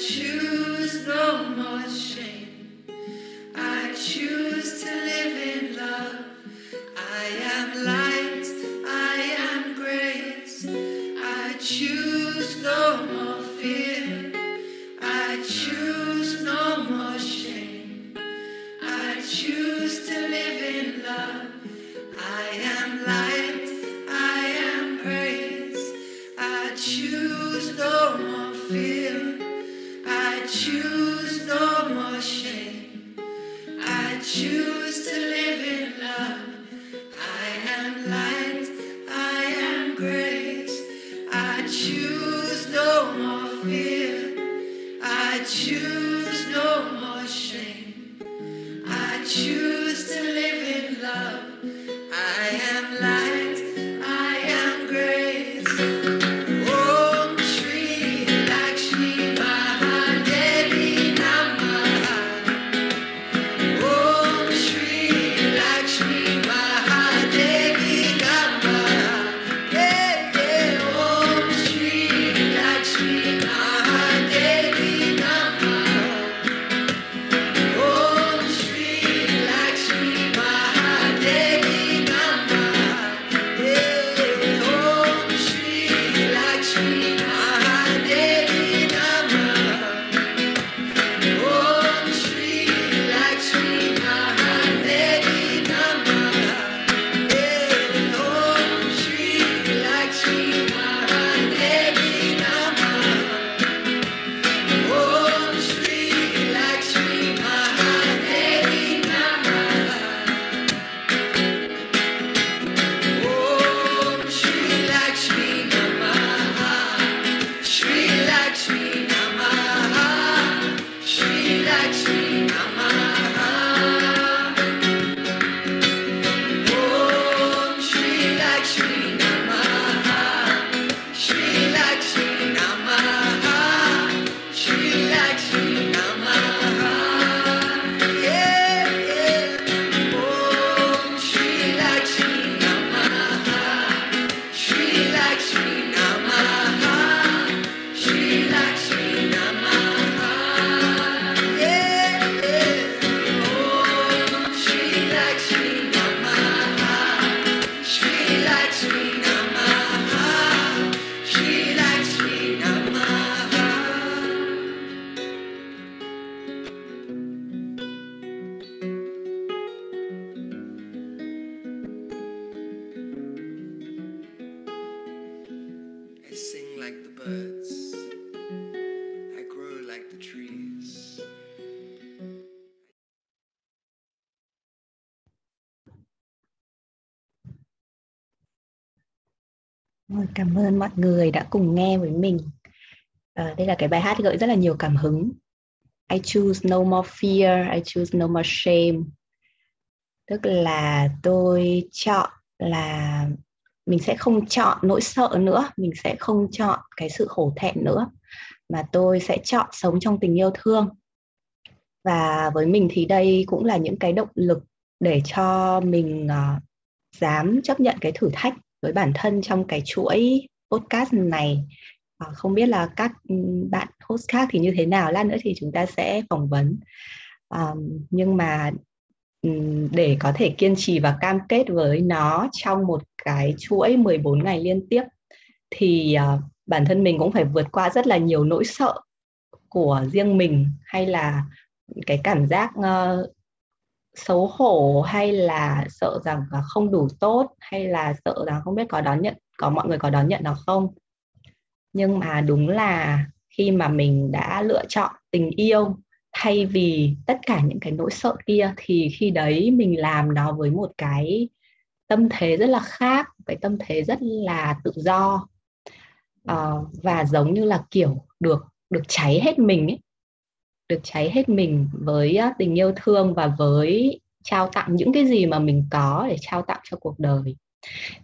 choose no more shame. I choose Cảm ơn mọi người đã cùng nghe với mình. À, đây là cái bài hát gợi rất là nhiều cảm hứng. I choose no more fear, I choose no more shame. Tức là tôi chọn là mình sẽ không chọn nỗi sợ nữa, mình sẽ không chọn cái sự hổ thẹn nữa, mà tôi sẽ chọn sống trong tình yêu thương. Và với mình thì đây cũng là những cái động lực để cho mình uh, dám chấp nhận cái thử thách với bản thân trong cái chuỗi podcast này. À, không biết là các ừ, bạn host khác thì như thế nào? Lát nữa thì chúng ta sẽ phỏng vấn. Um, nhưng mà ừ, để có thể kiên trì và cam kết với nó trong một cái chuỗi 14 ngày liên tiếp thì uh, bản thân mình cũng phải vượt qua rất là nhiều nỗi sợ của riêng mình hay là cái cảm giác uh, xấu hổ hay là sợ rằng là không đủ tốt hay là sợ rằng không biết có đón nhận có mọi người có đón nhận nó không? Nhưng mà đúng là khi mà mình đã lựa chọn tình yêu thay vì tất cả những cái nỗi sợ kia thì khi đấy mình làm nó với một cái tâm thế rất là khác cái tâm thế rất là tự do. Uh, và giống như là kiểu được được cháy hết mình ấy được cháy hết mình với à, tình yêu thương và với trao tặng những cái gì mà mình có để trao tặng cho cuộc đời.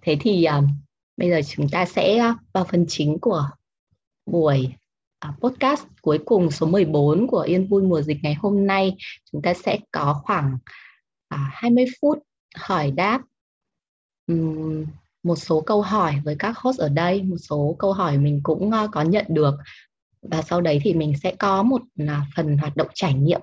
Thế thì uh, bây giờ chúng ta sẽ à, vào phần chính của buổi uh, podcast cuối cùng số 14 của Yên Vui mùa dịch ngày hôm nay. Chúng ta sẽ có khoảng uh, 20 phút hỏi đáp um, một số câu hỏi với các host ở đây. Một số câu hỏi mình cũng uh, có nhận được và sau đấy thì mình sẽ có một à, phần hoạt động trải nghiệm.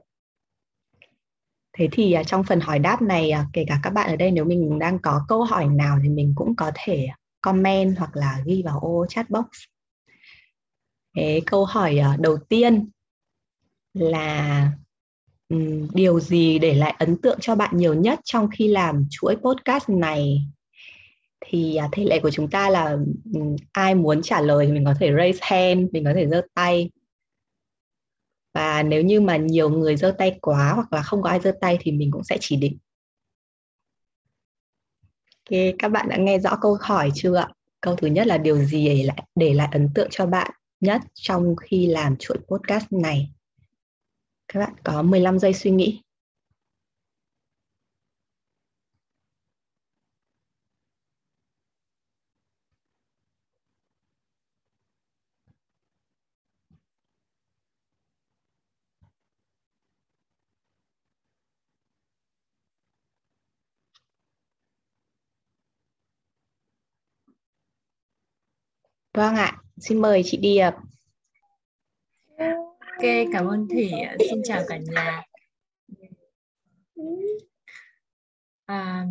Thế thì à, trong phần hỏi đáp này à, kể cả các bạn ở đây nếu mình đang có câu hỏi nào thì mình cũng có thể comment hoặc là ghi vào ô chat box. Cái câu hỏi đầu tiên là điều gì để lại ấn tượng cho bạn nhiều nhất trong khi làm chuỗi podcast này? Thì à, thể lệ của chúng ta là um, ai muốn trả lời thì mình có thể raise hand mình có thể giơ tay và nếu như mà nhiều người giơ tay quá hoặc là không có ai giơ tay thì mình cũng sẽ chỉ định Ok, các bạn đã nghe rõ câu hỏi chưa ạ? Câu thứ nhất là điều gì để lại để lại ấn tượng cho bạn nhất trong khi làm chuỗi podcast này? Các bạn có 15 giây suy nghĩ. Vâng ạ, xin mời chị Điệp. Ok, cảm ơn Thủy. Xin chào cả nhà. À,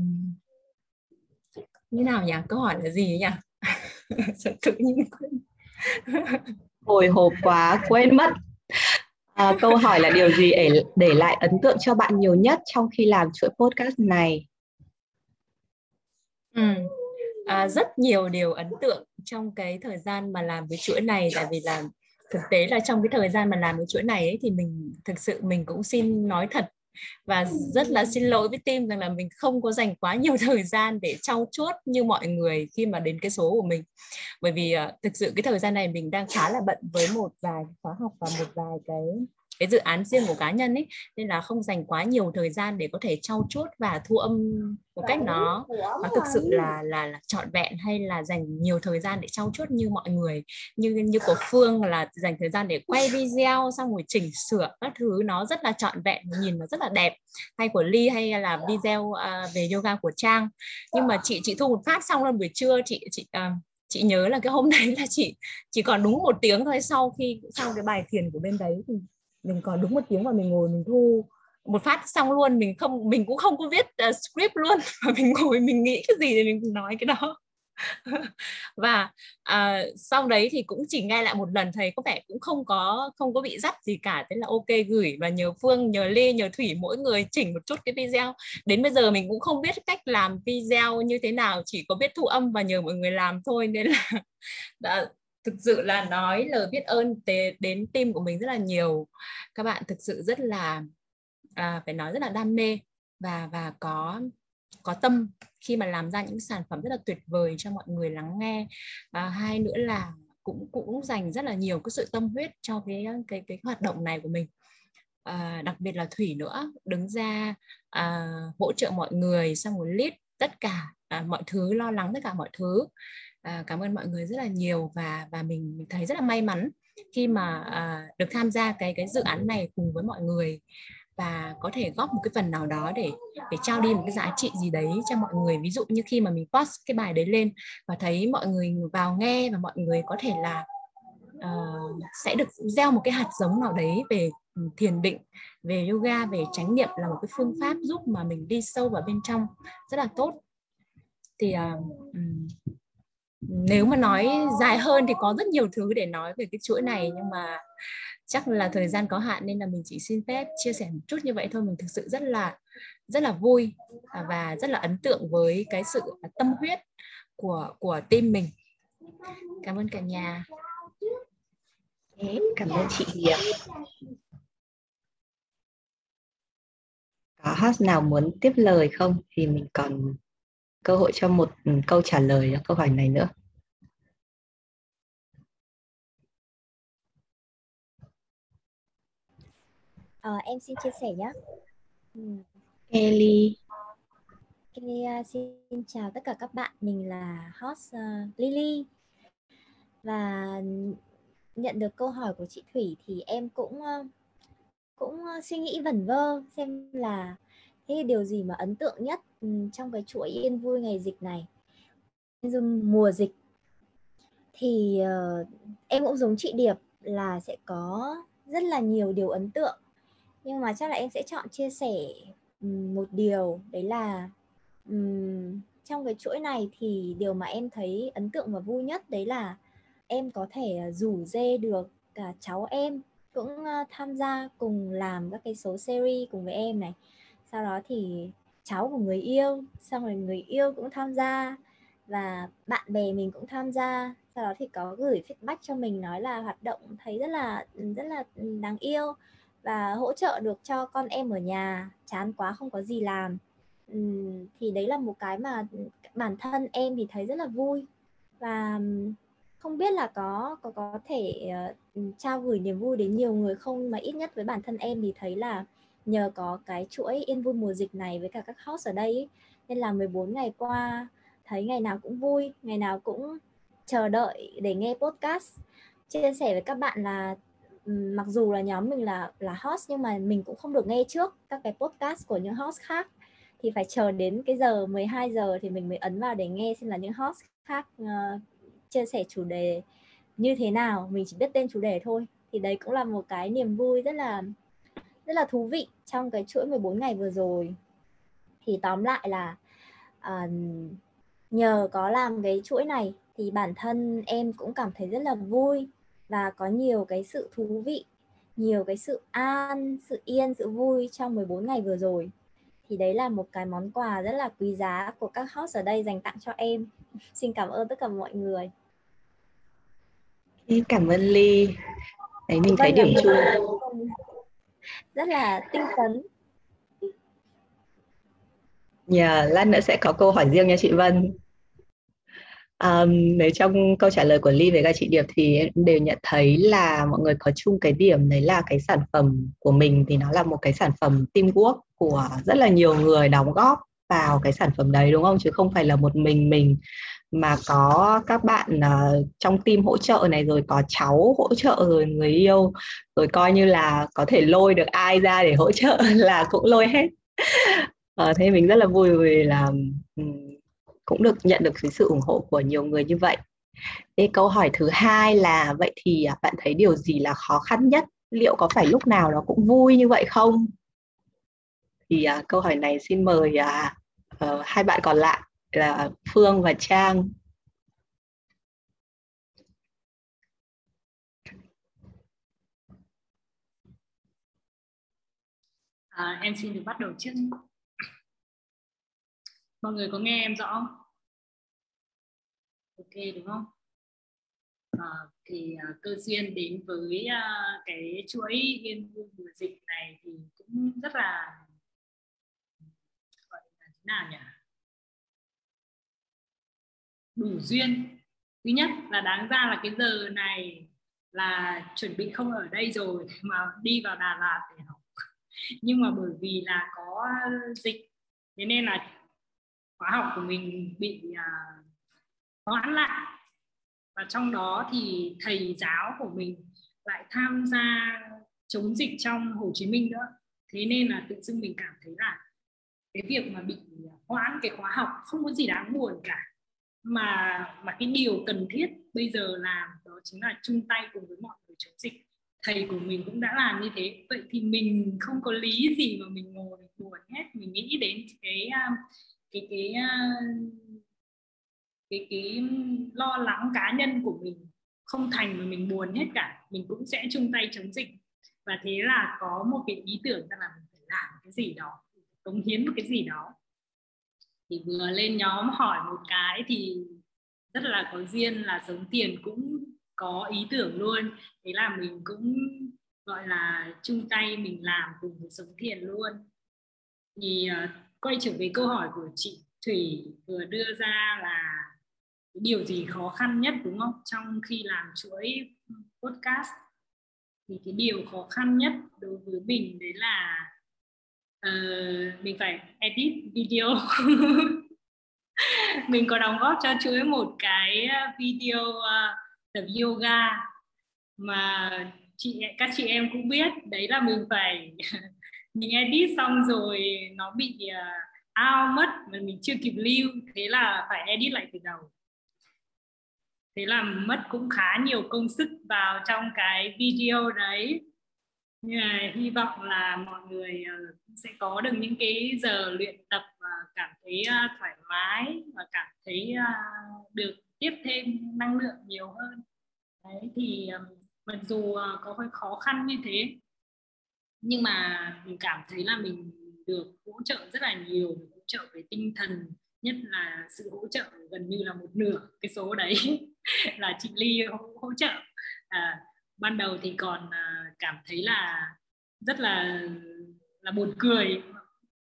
như nào nhỉ? Câu hỏi là gì nhỉ? tự nhiên quên. Hồi hộp quá, quên mất. À, câu hỏi là điều gì để, để lại ấn tượng cho bạn nhiều nhất trong khi làm chuỗi podcast này? Ừ, à, rất nhiều điều ấn tượng trong cái thời gian mà làm cái chuỗi này. Tại vì là thực tế là trong cái thời gian mà làm cái chuỗi này ấy, thì mình thực sự mình cũng xin nói thật và rất là xin lỗi với team rằng là mình không có dành quá nhiều thời gian để trau chuốt như mọi người khi mà đến cái số của mình. Bởi vì uh, thực sự cái thời gian này mình đang khá là bận với một vài khóa học và một vài cái cái dự án riêng của cá nhân ấy nên là không dành quá nhiều thời gian để có thể trau chuốt và thu âm một cách nó nó thực sự là là là trọn vẹn hay là dành nhiều thời gian để trau chuốt như mọi người như như của Phương là dành thời gian để quay video xong rồi chỉnh sửa các thứ nó rất là trọn vẹn nhìn nó rất là đẹp. Hay của Ly hay là video uh, về yoga của Trang. Nhưng mà chị chị thu một phát xong là buổi trưa chị chị uh, chị nhớ là cái hôm đấy là chị chỉ còn đúng một tiếng thôi sau khi sau cái bài thiền của bên đấy thì mình còn đúng một tiếng mà mình ngồi mình thu. Một phát xong luôn mình không mình cũng không có viết uh, script luôn. Mà mình ngồi mình nghĩ cái gì thì mình nói cái đó. Và uh, sau đấy thì cũng chỉ nghe lại một lần thầy có vẻ cũng không có không có bị dắt gì cả. Thế là ok gửi và nhờ phương nhờ lê nhờ thủy mỗi người chỉnh một chút cái video. Đến bây giờ mình cũng không biết cách làm video như thế nào chỉ có biết thu âm và nhờ mọi người làm thôi. Nên là đã, thực sự là nói lời biết ơn đến team của mình rất là nhiều. Các bạn thực sự rất là à, phải nói rất là đam mê và và có có tâm khi mà làm ra những sản phẩm rất là tuyệt vời cho mọi người lắng nghe. Và hai nữa là cũng cũng dành rất là nhiều cái sự tâm huyết cho cái cái cái hoạt động này của mình. À, đặc biệt là thủy nữa đứng ra à, hỗ trợ mọi người xong rồi lead tất cả à, mọi thứ lo lắng tất cả mọi thứ à, cảm ơn mọi người rất là nhiều và và mình, mình thấy rất là may mắn khi mà à, được tham gia cái cái dự án này cùng với mọi người và có thể góp một cái phần nào đó để để trao đi một cái giá trị gì đấy cho mọi người. Ví dụ như khi mà mình post cái bài đấy lên và thấy mọi người vào nghe và mọi người có thể là uh, sẽ được gieo một cái hạt giống nào đấy về thiền định về yoga về chánh niệm là một cái phương pháp giúp mà mình đi sâu vào bên trong rất là tốt. Thì uh, nếu mà nói dài hơn thì có rất nhiều thứ để nói về cái chuỗi này, nhưng mà chắc là thời gian có hạn nên là mình chỉ xin phép chia sẻ một chút như vậy thôi. Mình thực sự rất là rất là vui à, và rất là ấn tượng với cái sự à, tâm huyết của của team mình. Cảm ơn cả nhà. Cảm ơn chị Hiệp. Có host nào muốn tiếp lời không? Thì mình còn cơ hội cho một câu trả lời cho câu hỏi này nữa À, em xin chia sẻ nhé. Kelly. Kelly uh, xin chào tất cả các bạn. Mình là host uh, Lily. Và nhận được câu hỏi của chị Thủy thì em cũng uh, cũng suy nghĩ vẩn vơ xem là cái điều gì mà ấn tượng nhất Ừ, trong cái chuỗi yên vui ngày dịch này. Mùa dịch thì uh, em cũng giống chị Điệp là sẽ có rất là nhiều điều ấn tượng nhưng mà chắc là em sẽ chọn chia sẻ ừ, một điều đấy là um, trong cái chuỗi này thì điều mà em thấy ấn tượng và vui nhất đấy là em có thể ờ, rủ dê được cả cháu em cũng uh, tham gia cùng làm các cái số series cùng với em này sau đó thì cháu của người yêu xong rồi người yêu cũng tham gia và bạn bè mình cũng tham gia. Sau đó thì có gửi feedback cho mình nói là hoạt động thấy rất là rất là đáng yêu và hỗ trợ được cho con em ở nhà chán quá không có gì làm. Thì đấy là một cái mà bản thân em thì thấy rất là vui. Và không biết là có có có thể uh, trao gửi niềm vui đến nhiều người không mà ít nhất với bản thân em thì thấy là nhờ có cái chuỗi yên vui mùa dịch này với cả các host ở đây ấy, nên là 14 ngày qua thấy ngày nào cũng vui ngày nào cũng chờ đợi để nghe podcast. Chia sẻ với các bạn là mặc dù là nhóm mình là là host nhưng mà mình cũng không được nghe trước các cái podcast của những host khác. Thì phải chờ đến cái giờ 12 giờ thì mình mới ấn vào để nghe xem là những host khác uh, chia sẻ chủ đề như thế nào. Mình chỉ biết tên chủ đề thôi. Thì đấy cũng là một cái niềm vui rất là rất là thú vị trong cái chuỗi 14 ngày vừa rồi thì tóm lại là uh, nhờ có làm cái chuỗi này thì bản thân em cũng cảm thấy rất là vui và có nhiều cái sự thú vị, nhiều cái sự an, sự yên, sự vui trong 14 ngày vừa rồi. Thì đấy là một cái món quà rất là quý giá của các host ở đây dành tặng cho em. Xin cảm ơn tất cả mọi người. Cảm ơn Ly. Đấy mình thấy vâng, điểm chung rất là tinh tấn. nhà yeah, lát nữa sẽ có câu hỏi riêng nha chị Vân. Um, nếu trong câu trả lời của Ly với cả chị Điệp thì em đều nhận thấy là mọi người có chung cái điểm đấy là cái sản phẩm của mình thì nó là một cái sản phẩm teamwork của rất là nhiều người đóng góp vào cái sản phẩm đấy đúng không chứ không phải là một mình mình mà có các bạn uh, trong team hỗ trợ này rồi có cháu hỗ trợ rồi người yêu rồi coi như là có thể lôi được ai ra để hỗ trợ là cũng lôi hết uh, thế mình rất là vui vì là um, cũng được nhận được cái sự ủng hộ của nhiều người như vậy. Thế câu hỏi thứ hai là vậy thì à, bạn thấy điều gì là khó khăn nhất? Liệu có phải lúc nào nó cũng vui như vậy không? Thì uh, câu hỏi này xin mời uh, uh, hai bạn còn lại là Phương và Trang. À, em xin được bắt đầu trước. Mọi người có nghe em rõ không? ok đúng không à, thì à, cơ duyên đến với à, cái chuỗi yên vui mùa dịch này thì cũng rất là gọi là thế nào nhỉ đủ duyên. Thứ nhất là đáng ra là cái giờ này là chuẩn bị không ở đây rồi mà đi vào Đà Lạt để học. Nhưng mà bởi vì là có dịch thế nên là khóa học của mình bị à, uh, hoãn lại. Và trong đó thì thầy giáo của mình lại tham gia chống dịch trong Hồ Chí Minh nữa. Thế nên là tự dưng mình cảm thấy là cái việc mà bị hoãn cái khóa học không có gì đáng buồn cả mà mà cái điều cần thiết bây giờ làm đó chính là chung tay cùng với mọi người chống dịch. Thầy của mình cũng đã làm như thế. Vậy thì mình không có lý gì mà mình ngồi mình buồn hết mình nghĩ đến cái cái cái cái cái lo lắng cá nhân của mình. Không thành mà mình buồn hết cả. Mình cũng sẽ chung tay chống dịch. Và thế là có một cái ý tưởng rằng là mình phải làm cái gì đó. Cống hiến một cái gì đó thì vừa lên nhóm hỏi một cái thì rất là có duyên là sống tiền cũng có ý tưởng luôn. Thế là mình cũng gọi là chung tay mình làm cùng với sống tiền luôn. Thì uh, quay trở về câu hỏi của chị thủy vừa đưa ra là điều gì khó khăn nhất đúng không? Trong khi làm chuỗi podcast thì cái điều khó khăn nhất đối với mình đấy là uh, mình phải edit video. Mình có đóng góp cho chuỗi một cái ờ, video uh, tập yoga mà chị các chị em cũng biết. Đấy là mình phải mình edit xong rồi nó bị uh, out mất mà mình chưa kịp lưu. Thế là phải edit lại từ đầu. Thế là mất cũng khá nhiều công sức vào trong cái video đấy như là hy vọng là mọi người ờ, sẽ có được những cái giờ luyện tập và cảm thấy ờ, thoải mái và cảm thấy ờ, được tiếp thêm năng lượng nhiều hơn. Đấy thì mặc dù có hơi khó khăn như thế nhưng mà mình cảm thấy là mình được hỗ trợ rất là nhiều hỗ trợ về tinh thần nhất là sự hỗ trợ gần như là một nửa cái số đấy là chị Ly hỗ, hỗ trợ. À, ban đầu thì còn à, cảm thấy là rất là là buồn cười.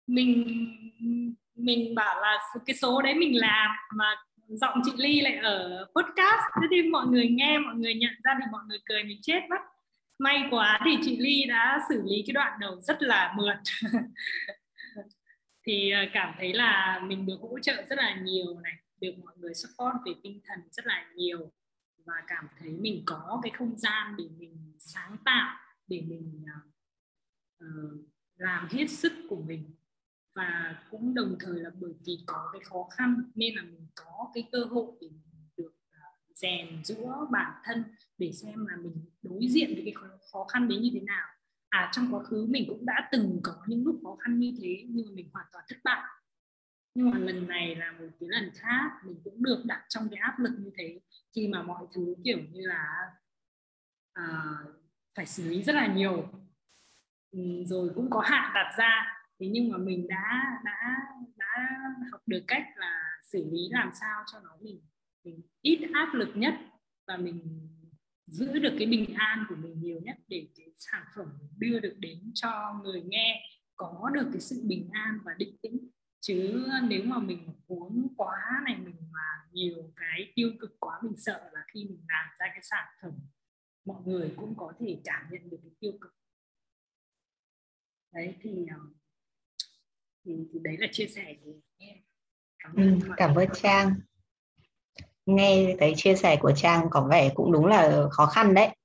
Mình mình bảo là cái số đấy mình làm mà giọng chị Ly lại ở podcast. Thế thì mọi người nghe, mọi người nhận ra thì mọi người cười mình chết mất. May quá thì chị Ly đã xử lý cái đoạn đầu rất là mượt. Thì à, cảm thấy là mình được hỗ trợ rất là nhiều này, được mọi người support về tinh thần rất là nhiều và cảm thấy mình có cái không gian để mình sáng tạo để mình uh, làm hết sức của mình. Và cũng đồng thời là bởi vì có cái khó khăn nên là mình có cái cơ hội để mình được uh, rèn giữa bản thân để xem là mình đối diện với cái khó khăn đấy như thế nào. À trong quá khứ mình cũng đã từng có những lúc khó khăn như thế nhưng mà mình hoàn toàn thất bại nhưng mà lần này là một cái lần khác mình cũng được đặt trong cái áp lực như thế. Khi mà mọi thứ kiểu như là à, phải xử lý rất là nhiều. Ừ, rồi cũng có hạn đặt ra. Thế nhưng mà mình đã đã đã học được cách là xử lý làm sao cho nó mình mình ít áp lực nhất và mình giữ được cái bình an của mình nhiều nhất để cái sản phẩm đưa được đến cho người nghe có được cái sự bình an và định tĩnh chứ nếu mà mình cuốn quá này mình mà nhiều cái tiêu cực quá mình sợ là khi mình làm ra cái sản phẩm mọi người cũng có thể cảm nhận được cái tiêu cực. Đấy thì ờ, thì, thì đấy là chia sẻ của em. Cảm ơn, ừ, cảm ơn trang. Nghe cái chia sẻ của trang có vẻ cũng đúng là khó khăn đấy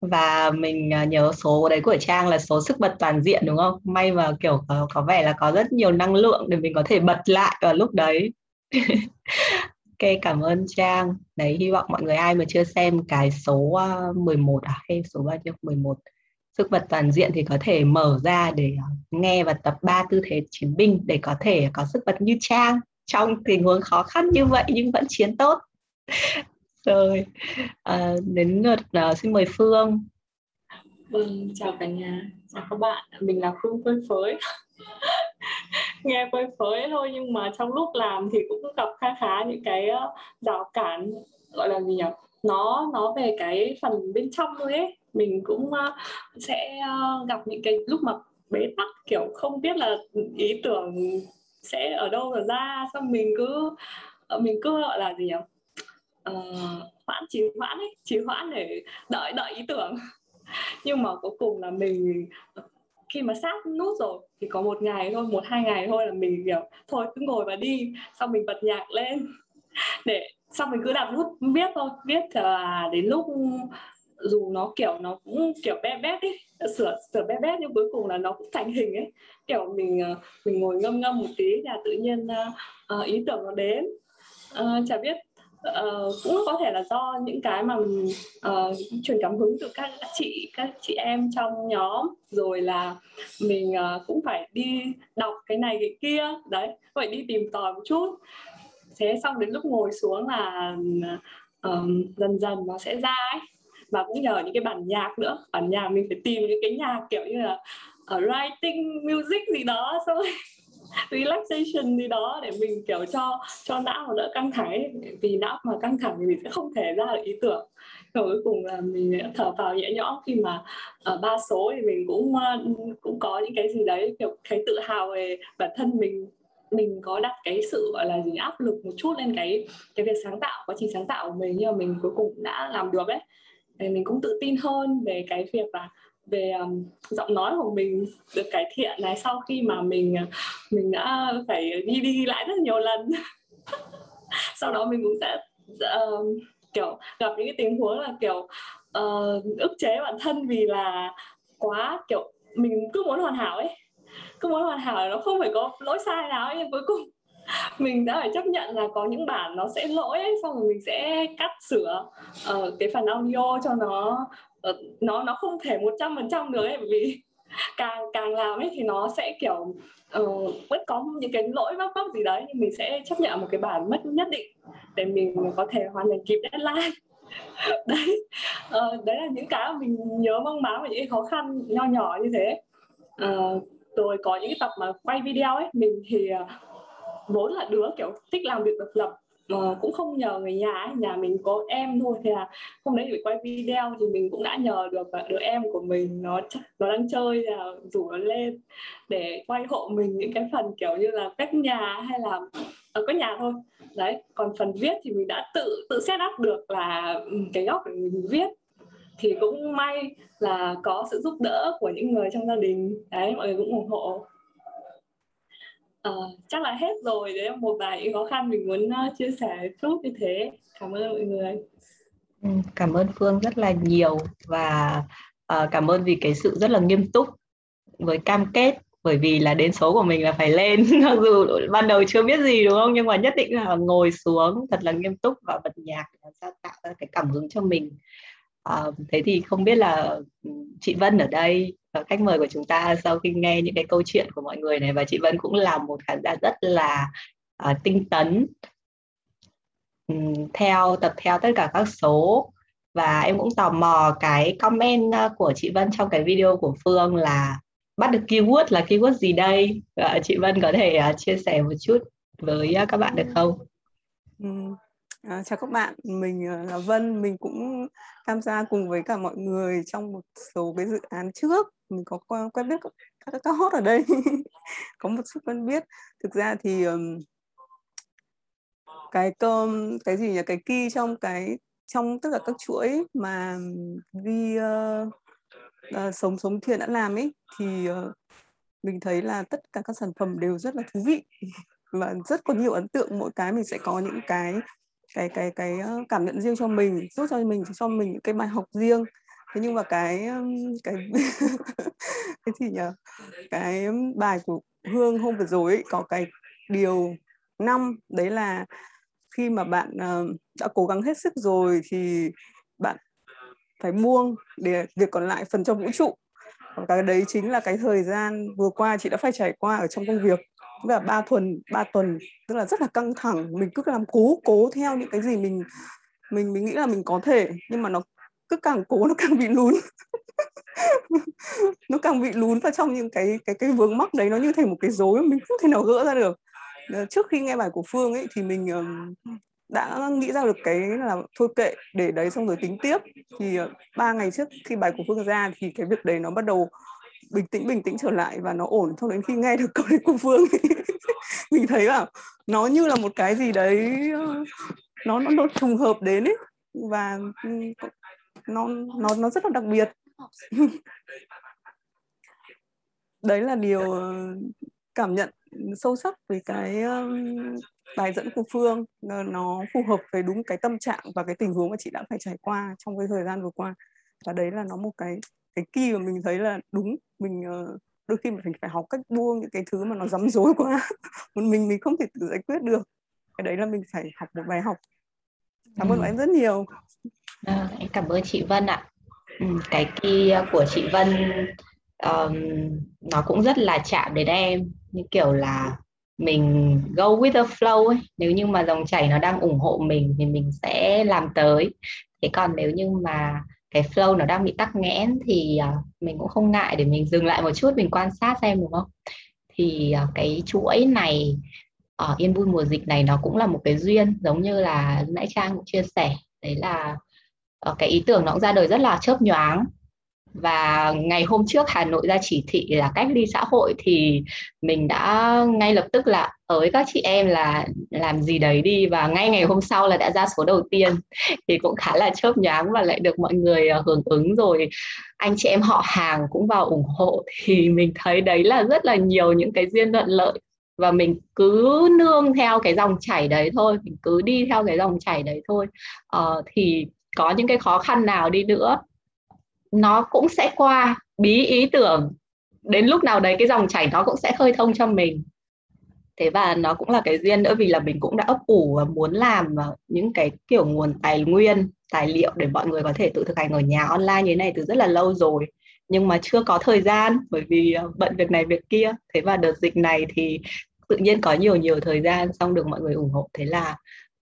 và mình à, nhớ số đấy của Trang là số sức bật toàn diện đúng không? May mà kiểu có, có vẻ là có rất nhiều năng lượng để mình có thể bật lại vào lúc đấy. ok, cảm ơn Trang. Đấy, hy vọng mọi người ai mà chưa xem cái số à, 11 à hay số bao nhiêu? 11 sức bật toàn diện thì có thể mở ra để à, nghe và tập ba tư thế chiến binh để có thể có sức bật như Trang trong tình huống khó khăn như vậy nhưng vẫn chiến tốt rồi. À, đến lượt uh, xin mời Phương. Vâng, chào cả nhà, chào các bạn, mình là Phương phơi phới. Nghe phơi phới thôi nhưng mà trong lúc làm thì cũng gặp khá khá những cái uh, rào cản gọi là gì nhỉ? Nó nó về cái phần bên trong thôi ấy. Mình cũng uh, sẽ uh, gặp những cái lúc mà bế tắc kiểu không biết là ý tưởng sẽ ở đâu mà ra xong mình cứ mình cứ gọi là gì nhỉ? Uh, hoãn trì hoãn ấy trì hoãn để đợi đợi ý tưởng. Nhưng mà cuối cùng là mình khi mà sát nút rồi thì có một ngày thôi một hai ngày thôi là mình kiểu thôi cứ ngồi và đi. Xong mình bật nhạc lên. Để xong mình cứ đặt nút viết thôi. Viết là đến lúc dù nó kiểu nó cũng kiểu bé bé ấy sửa sửa bé bé nhưng cuối cùng là nó cũng thành hình ấy. Kiểu mình à, mình ngồi ngâm ngâm một tí là tự nhiên uh, ý tưởng nó đến. Uh, chả biết uh, cũng có thể là do những cái mà uh, truyền cảm hứng từ các chị các chị em trong nhóm. Rồi là mình uh, cũng phải đi đọc cái này cái kia. Đấy phải đi tìm tòi một chút. Thế xong đến lúc ngồi xuống là um, dần dần nó sẽ ra ấy. Và cũng nhờ những cái bản nhạc nữa. Bản nhạc mình phải tìm những cái nhạc kiểu như là uh, writing music gì đó xong rồi relaxation gì đó để mình, kiểu, cho cho não đỡ căng thẳng vì não mà căng thẳng thì mình sẽ không thể ra được ý tưởng. Và cuối cùng là mình thở vào nhẹ nhõm khi mà ở ba số thì mình cũng ờ, cũng có những cái gì đấy, kiểu thấy tự hào về bản thân mình. Mình có đặt cái sự, gọi là gì áp lực một chút lên cái cái việc sáng tạo, quá trình sáng tạo của mình, nhưng mà mình cuối cùng đã làm được đấy thì mình cũng tự tin hơn về cái việc là về um, giọng nói của mình được cải thiện này sau khi mà mình uh, mình đã phải đi đi lại rất nhiều lần. Sau đó mình cũng sẽ uh, kiểu gặp những cái tình huống là kiểu uh, ức chế bản thân vì là quá kiểu mình cứ muốn hoàn hảo ấy. Cứ muốn hoàn hảo nó không phải có lỗi sai nào ấy nhưng cuối cùng mình đã phải chấp nhận là có những bản nó sẽ lỗi ấy, xong rồi mình sẽ cắt sửa uh, cái phần audio cho nó Ờ, nó nó không thể một trăm phần trăm được ấy vì càng càng làm ấy thì nó sẽ kiểu uh, vẫn có những cái lỗi vấp vấp gì đấy nhưng mình sẽ chấp nhận một cái bản mất nhất định để mình có thể hoàn thành kịp deadline. Đấy uh, đấy là những cái mà mình nhớ mong máng và những cái khó khăn nho nhỏ như thế. Uh, rồi có những cái tập mà quay video ấy mình thì uh, vốn là đứa kiểu thích làm việc độc lập mà cũng không nhờ người nhà ấy. nhà mình có em thôi thì là hôm đấy để quay video thì mình cũng đã nhờ được à, đứa em của mình, nó nó đang chơi là rủ nó lên để quay hộ mình những cái phần kiểu như là cách nhà hay là ở có nhà thôi. Đấy, còn phần viết thì mình đã tự tự set up được là ừ, cái góc để mình viết. Thì cũng may là có sự giúp đỡ của những người trong gia đình. Đấy, mọi người cũng ủng hộ à, chắc là hết rồi đấy một vài khó khăn mình muốn ờ, chia sẻ chút như thế. Cảm ơn mọi người. Ừ, cảm ơn phương rất là nhiều và uh, cảm ơn vì cái sự rất là nghiêm túc với cam kết. Bởi vì là đến số của mình là phải lên. Mặc dù ban đầu chưa biết gì đúng không? Nhưng mà nhất định là ngồi xuống thật là nghiêm túc và bật nhạc để sao tạo ra cái cảm hứng cho mình uh, thế thì không biết là ừ, chị Vân ở đây khách mời của chúng ta sau khi nghe những cái câu chuyện của mọi người này và chị Vân cũng là một khán giả rất là uh, tinh tấn um, theo tập theo tất cả các số và em cũng tò mò cái comment của chị Vân trong cái video của Phương là bắt được keyword là keyword gì đây và chị Vân có thể uh, chia sẻ một chút với uh, các bạn được không? Ừ. À, chào các bạn, mình ờ, là Vân, mình cũng tham gia cùng với cả mọi người trong một số cái dự án trước. Mình có quen biết các các hot ở đây. Có một chút quen biết. Thực ra thì um, cái cơm cái gì nhỉ? Cái key trong cái trong tất cả các chuỗi mà đi uh, uh, sống sống thiện đã làm ấy thì uh, mình thấy là tất cả các sản phẩm đều rất là thú vị. Và rất có nhiều ấn tượng. Mỗi cái mình sẽ có những cái cái cái cái ờ, cảm nhận riêng cho mình giúp cho mình cho mình những cái bài học riêng. Thế nhưng mà cái cái cái gì nhỉ? Cái bài của hương hôm vừa rồi ấy, có cái điều năm đấy là khi mà bạn uh, đã cố gắng hết sức rồi thì bạn phải buông để việc còn lại phần trong vũ trụ. Và cái đấy chính là cái thời gian vừa qua chị đã phải trải qua ở trong công việc tức là ba tuần ba tuần, tức là rất là căng thẳng. Mình cứ làm cố cố theo những cái gì mình mình mình nghĩ là mình có thể, nhưng mà nó cứ càng cố nó càng bị lún. Nó càng bị lún vào trong những cái cái cái vướng mắc đấy, nó như thành một cái rối mình không thể nào gỡ ra được. Ờ, trước khi nghe bài của phương ấy thì mình đã nghĩ ra được cái là thôi kệ, để đấy xong rồi tính tiếp. Thì ờ, ba ngày trước khi bài của phương ra thì cái việc đấy nó bắt đầu bình tĩnh bình tĩnh trở lại và nó ổn cho đến khi nghe được câu đấy của phương. Mình thấy là nó như là một cái gì đấy ờ, nó nó, nó trùng hợp đến ấy và ừ, nó nó nó rất là đặc biệt. Đấy là điều ờ, cảm nhận sâu sắc về cái ờ, bài dẫn của Phương nó phù hợp với đúng cái tâm trạng và cái tình huống mà chị đã phải trải qua trong cái thời gian vừa qua. Và đấy là nó một cái cái kỳ mà mình thấy là đúng mình ờ, đôi khi mình phải học cách buông những cái thứ mà nó rắm rối quá. Một mình mình không thể tự giải quyết được. Cái đấy là mình phải học một bài học. Cảm ơn ừ. em rất nhiều. À, em cảm ơn chị Vân ạ. Ừ, cái kia của chị Vân um, nó cũng rất là chạm đến em. Như kiểu là mình go with the flow ấy. Nếu như mà dòng chảy nó đang ủng hộ mình thì mình sẽ làm tới. Thế còn nếu như mà cái flow nó đang bị tắc nghẽn thì à, mình cũng không ngại để mình dừng lại một chút, mình quan sát xem, đúng không? Thì à, cái chuỗi này ở yên vui mùa dịch này nó cũng là một cái duyên, giống như là nãy trang cũng chia sẻ. Đấy là ờ, cái ý tưởng nó cũng ra đời rất là chớp nhoáng và ngày hôm trước Hà Nội ra chỉ thị là cách ly xã hội thì mình đã ngay lập tức là ở với các chị em là làm gì đấy đi. Và ngay ngày hôm sau là đã ra số đầu tiên. Thì cũng khá là chớp nhoáng và lại được mọi người ờ, hưởng ứng rồi anh chị em họ hàng cũng vào ủng hộ. Thì mình thấy đấy là rất là nhiều những cái duyên thuận lợi. Và mình cứ nương theo cái dòng chảy đấy thôi mình cứ đi theo cái dòng chảy đấy thôi. Ờ, thì có những cái khó khăn nào đi nữa nó cũng sẽ qua bí ý tưởng. Đến lúc nào đấy cái dòng chảy nó cũng sẽ khơi thông cho mình. Thế và nó cũng là cái duyên nữa vì là mình cũng đã ấp ủ và muốn làm ờ, những cái kiểu nguồn tài nguyên, tài liệu để mọi người có thể tự thực hành ở nhà online như thế này từ rất là lâu rồi, nhưng mà chưa có thời gian bởi vì ờ, bận việc này việc kia. Thế và đợt dịch này thì tự nhiên có nhiều nhiều thời gian, xong được mọi người ủng hộ. Thế là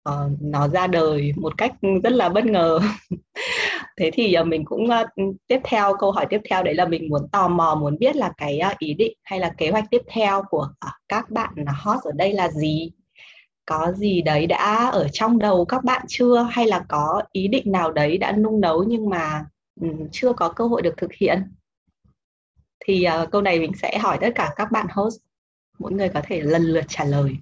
uh, nó ra đời một cách rất là bất ngờ. Thế thì uh, mình cũng uh, tiếp theo câu hỏi tiếp theo đấy là mình muốn tò mò muốn biết là cái uh, ý định hay là kế hoạch tiếp theo của uh, các bạn hot ở đây là gì? Có gì đấy đã ở trong đầu các bạn chưa? Hay là có ý định nào đấy đã nung nấu nhưng mà um, chưa có cơ hội được thực hiện? Thì uh, câu này mình sẽ hỏi tất cả các bạn host. Mỗi người có thể lần lượt trả lời.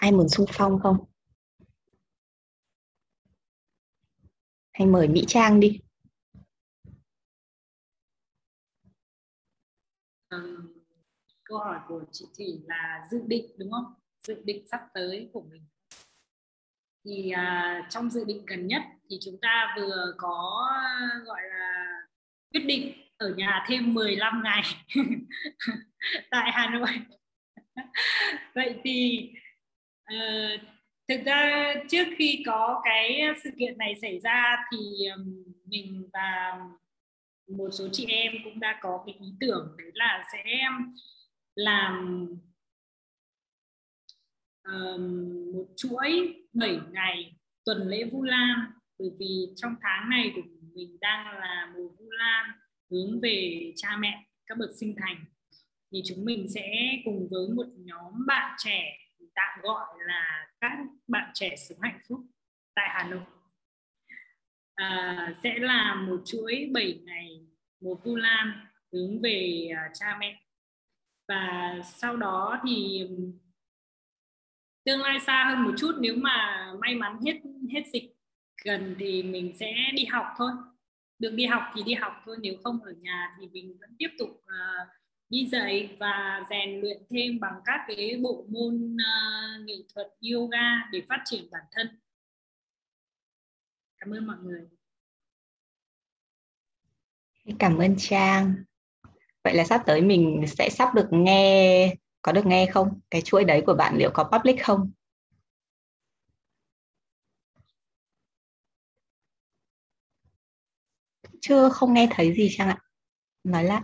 Ai muốn xung phong không? Hay mời mỹ trang đi. Câu hỏi của chị thủy là dự định đúng không? Dự định sắp tới của mình. Thì uh, trong dự định gần nhất thì chúng ta vừa có gọi là quyết định ở nhà thêm 15 ngày tại Hà Nội. Vậy thì Ờ, thực ra trước khi có cái sự kiện này xảy ra thì mình và một số chị em cũng đã có cái ý tưởng đấy là sẽ làm um, một chuỗi 7 ngày tuần lễ Vu Lan. Bởi vì trong tháng này của mình đang là mùa Vu Lan hướng về cha mẹ các bậc sinh thành. Thì chúng mình sẽ cùng với một nhóm bạn trẻ tạm gọi là các bạn trẻ sống hạnh phúc tại Hà Nội. À, sẽ là một chuỗi 7 ngày mùa Vu Lan hướng về uh, cha mẹ. Và sau đó thì tương lai xa hơn một chút nếu mà may mắn hết hết dịch gần thì mình sẽ đi học thôi. Được đi học thì đi học thôi nếu không ở nhà thì mình vẫn tiếp tục uh, đi dạy và rèn luyện thêm bằng các cái bộ môn uh, nghệ thuật yoga để phát triển bản thân. Cảm ơn mọi người. Cảm ơn trang. Vậy là sắp tới mình sẽ sắp được nghe có được nghe không? Cái chuỗi đấy của bạn liệu có public không? Chưa không nghe thấy gì trang ạ. Nói lại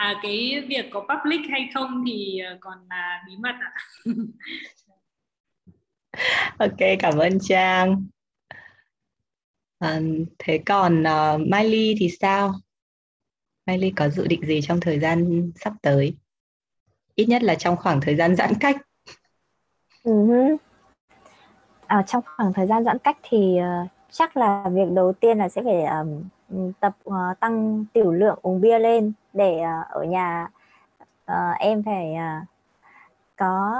à cái việc có public hay không thì ờ, còn là bí mật ạ. Ok cảm ơn trang. À, thế còn uh, Miley thì sao? Miley có dự định gì trong thời gian sắp tới? Ít nhất là trong khoảng thời gian giãn cách. Uh-huh. ở trong khoảng thời gian giãn cách thì uh, chắc là việc đầu tiên là sẽ phải um, tập uh, tăng tiểu lượng uống bia lên để uh, ở nhà uh, em phải uh, có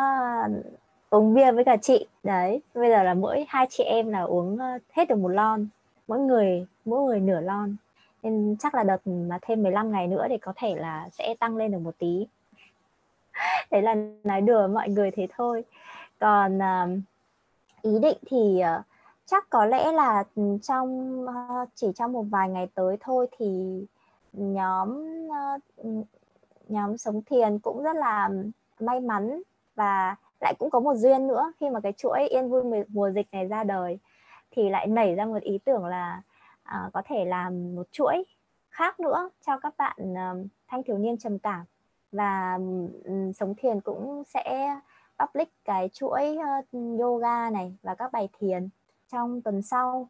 uống bia với cả chị. Đấy bây giờ là mỗi hai chị em là uống hết được một lon mỗi người mỗi người nửa lon. Nên chắc là đợt mà thêm 15 ngày nữa thì có thể là sẽ tăng lên được một tí. Đấy là nói đùa mọi người thế thôi. Còn uh, ý định thì uh, chắc có lẽ là ừ, trong ờ, chỉ trong một vài ngày tới thôi thì nhóm ờ, ừ, nhóm sống thiền cũng rất là may mắn và lại cũng có một duyên nữa. Khi mà cái chuỗi yên vui mùa dịch này ra đời thì lại nảy ra một ý tưởng là à, có thể làm một chuỗi khác nữa cho các bạn uh, thanh thiếu niên trầm cảm. Và um, sống thiền cũng sẽ public cái chuỗi uh, yoga này và các bài thiền trong tuần sau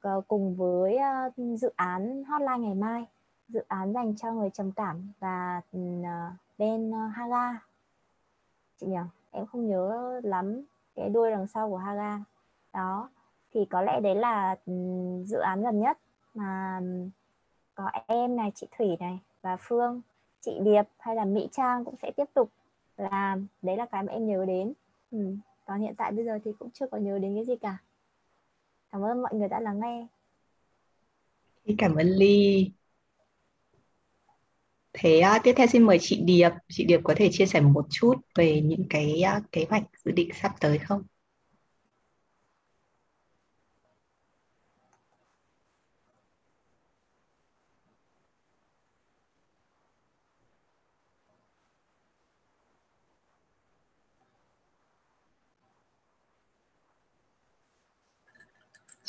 ờ, cùng với ờ, dự án hotline ngày mai, dự án dành cho người trầm cảm và ừ, ờ, bên Haga. Chị nhỉ? Em không nhớ lắm cái đuôi đằng sau của Haga. Đó, thì có lẽ đấy là ừ, dự án gần nhất mà ừ, có em này, chị Thủy này và Phương, chị Điệp hay là Mỹ Trang cũng sẽ tiếp tục làm. Đấy là cái mà em nhớ đến. Ừ. còn hiện tại bây giờ thì cũng chưa có nhớ đến cái gì cả cảm ơn mọi người đã lắng nghe. Cảm ơn Ly. Thế uh, tiếp theo xin mời chị Điệp, chị Điệp có thể chia sẻ một chút về những cái uh, kế hoạch dự định sắp tới không?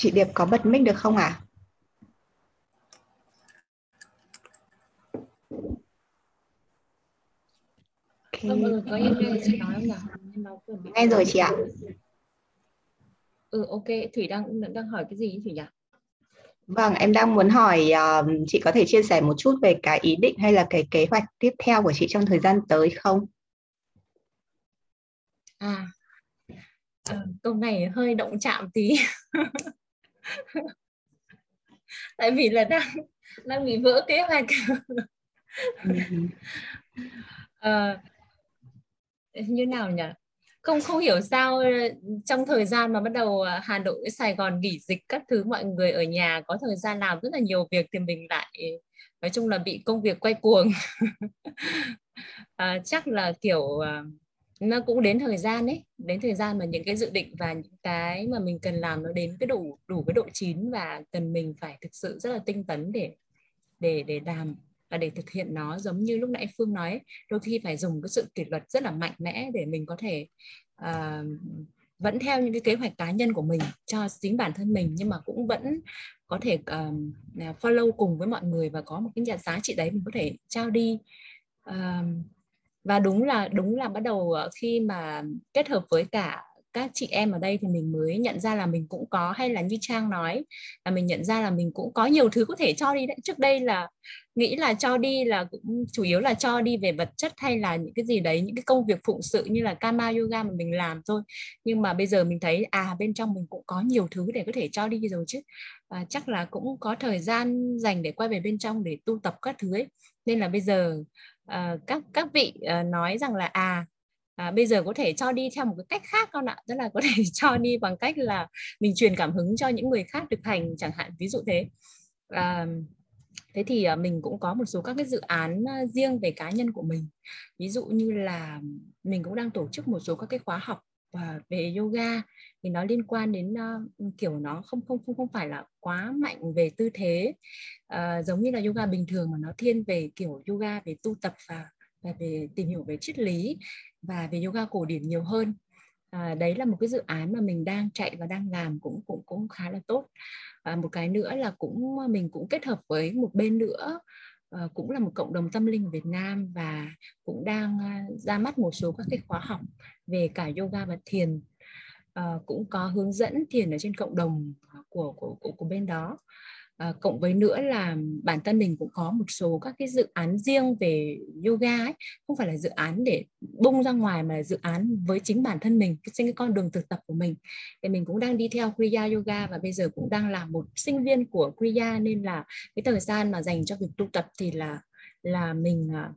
Chị Điệp có bật mic được không ạ? À? Okay. Ừ, có em nghe chị nói không nào? Nghe rồi chị ạ. Ừ, ok. Thủy đang đang hỏi cái gì Thủy nhỉ? Vâng, em đang muốn hỏi uh, chị có thể chia sẻ một chút về cái ý định hay là cái kế hoạch tiếp theo của chị trong thời gian tới không? À, à câu này hơi động chạm tí. tại vì là đang đang bị vỡ kế hoạch. À, như nào nhỉ? Không không hiểu sao trong thời gian mà bắt đầu Hà Nội Sài Gòn nghỉ dịch các thứ mọi người ở nhà có thời gian làm rất là nhiều việc thì mình lại nói chung là bị công việc quay cuồng. À, chắc là kiểu nó cũng đến thời gian ấy đến thời gian mà những cái dự định và những cái mà mình cần làm nó đến cái đủ đủ cái độ chín và cần mình phải thực sự rất là tinh tấn để để để làm và để thực hiện nó. Giống như lúc nãy Phương nói đôi khi phải dùng cái sự kỷ luật rất là mạnh mẽ để mình có thể uh, vẫn theo những cái kế hoạch cá nhân của mình cho chính bản thân mình nhưng mà cũng vẫn có thể um, follow cùng với mọi người và có một cái giá trị đấy mình có thể trao đi. Um, và đúng là đúng là bắt đầu ờ, khi mà kết hợp với cả các chị em ở đây thì mình mới nhận ra là mình cũng có, hay là như trang nói, là mình nhận ra là mình cũng có nhiều thứ có thể cho đi đấy. Trước đây là nghĩ là cho đi là cũng, chủ yếu là cho đi về vật chất hay là những cái gì đấy, những cái công việc phụng sự như là kama yoga mà mình làm thôi. Nhưng mà bây giờ mình thấy à bên trong mình cũng có nhiều thứ để có thể cho đi rồi chứ. Và chắc là cũng có thời gian dành để quay về bên trong để tu tập các thứ ấy. Nên là bây giờ uh, các các vị uh, nói rằng là à à, bây giờ có thể cho đi theo một cái cách khác con ạ. Tức là có thể cho đi bằng cách là mình truyền cảm hứng cho những người khác thực hành chẳng hạn ví dụ thế. À, thế thì mình cũng có một số các cái dự án riêng về cá nhân của mình. Ví dụ như là mình cũng đang tổ chức một số các cái khóa học về yoga thì nó liên quan đến uh, kiểu nó không không không không phải là quá mạnh về tư thế. Uh, giống như là yoga bình thường mà nó thiên về kiểu yoga về tu tập và và về tìm hiểu về triết lý và về yoga cổ điển nhiều hơn. À, đấy là một cái dự án mà mình đang chạy và đang làm cũng cũng cũng khá là tốt. Và một cái nữa là cũng mình cũng kết hợp với một bên nữa Ờ, cũng là một cộng đồng tâm linh ở Việt Nam và cũng đang uh, ra mắt một số các cái khóa học về cả yoga và thiền. Uh, cũng có hướng dẫn thiền ở trên cộng đồng của của của, của bên đó à, cộng với nữa là bản thân mình cũng có một số các cái dự án riêng về yoga ấy. Không phải là dự án để bung ra ngoài mà là dự án với chính bản thân mình trên cái con đường thực tập của mình. Thì mình cũng đang đi theo Kriya Yoga và bây giờ cũng đang là một sinh viên của Kriya nên là cái thời gian mà dành cho việc tu tập thì là là mình à,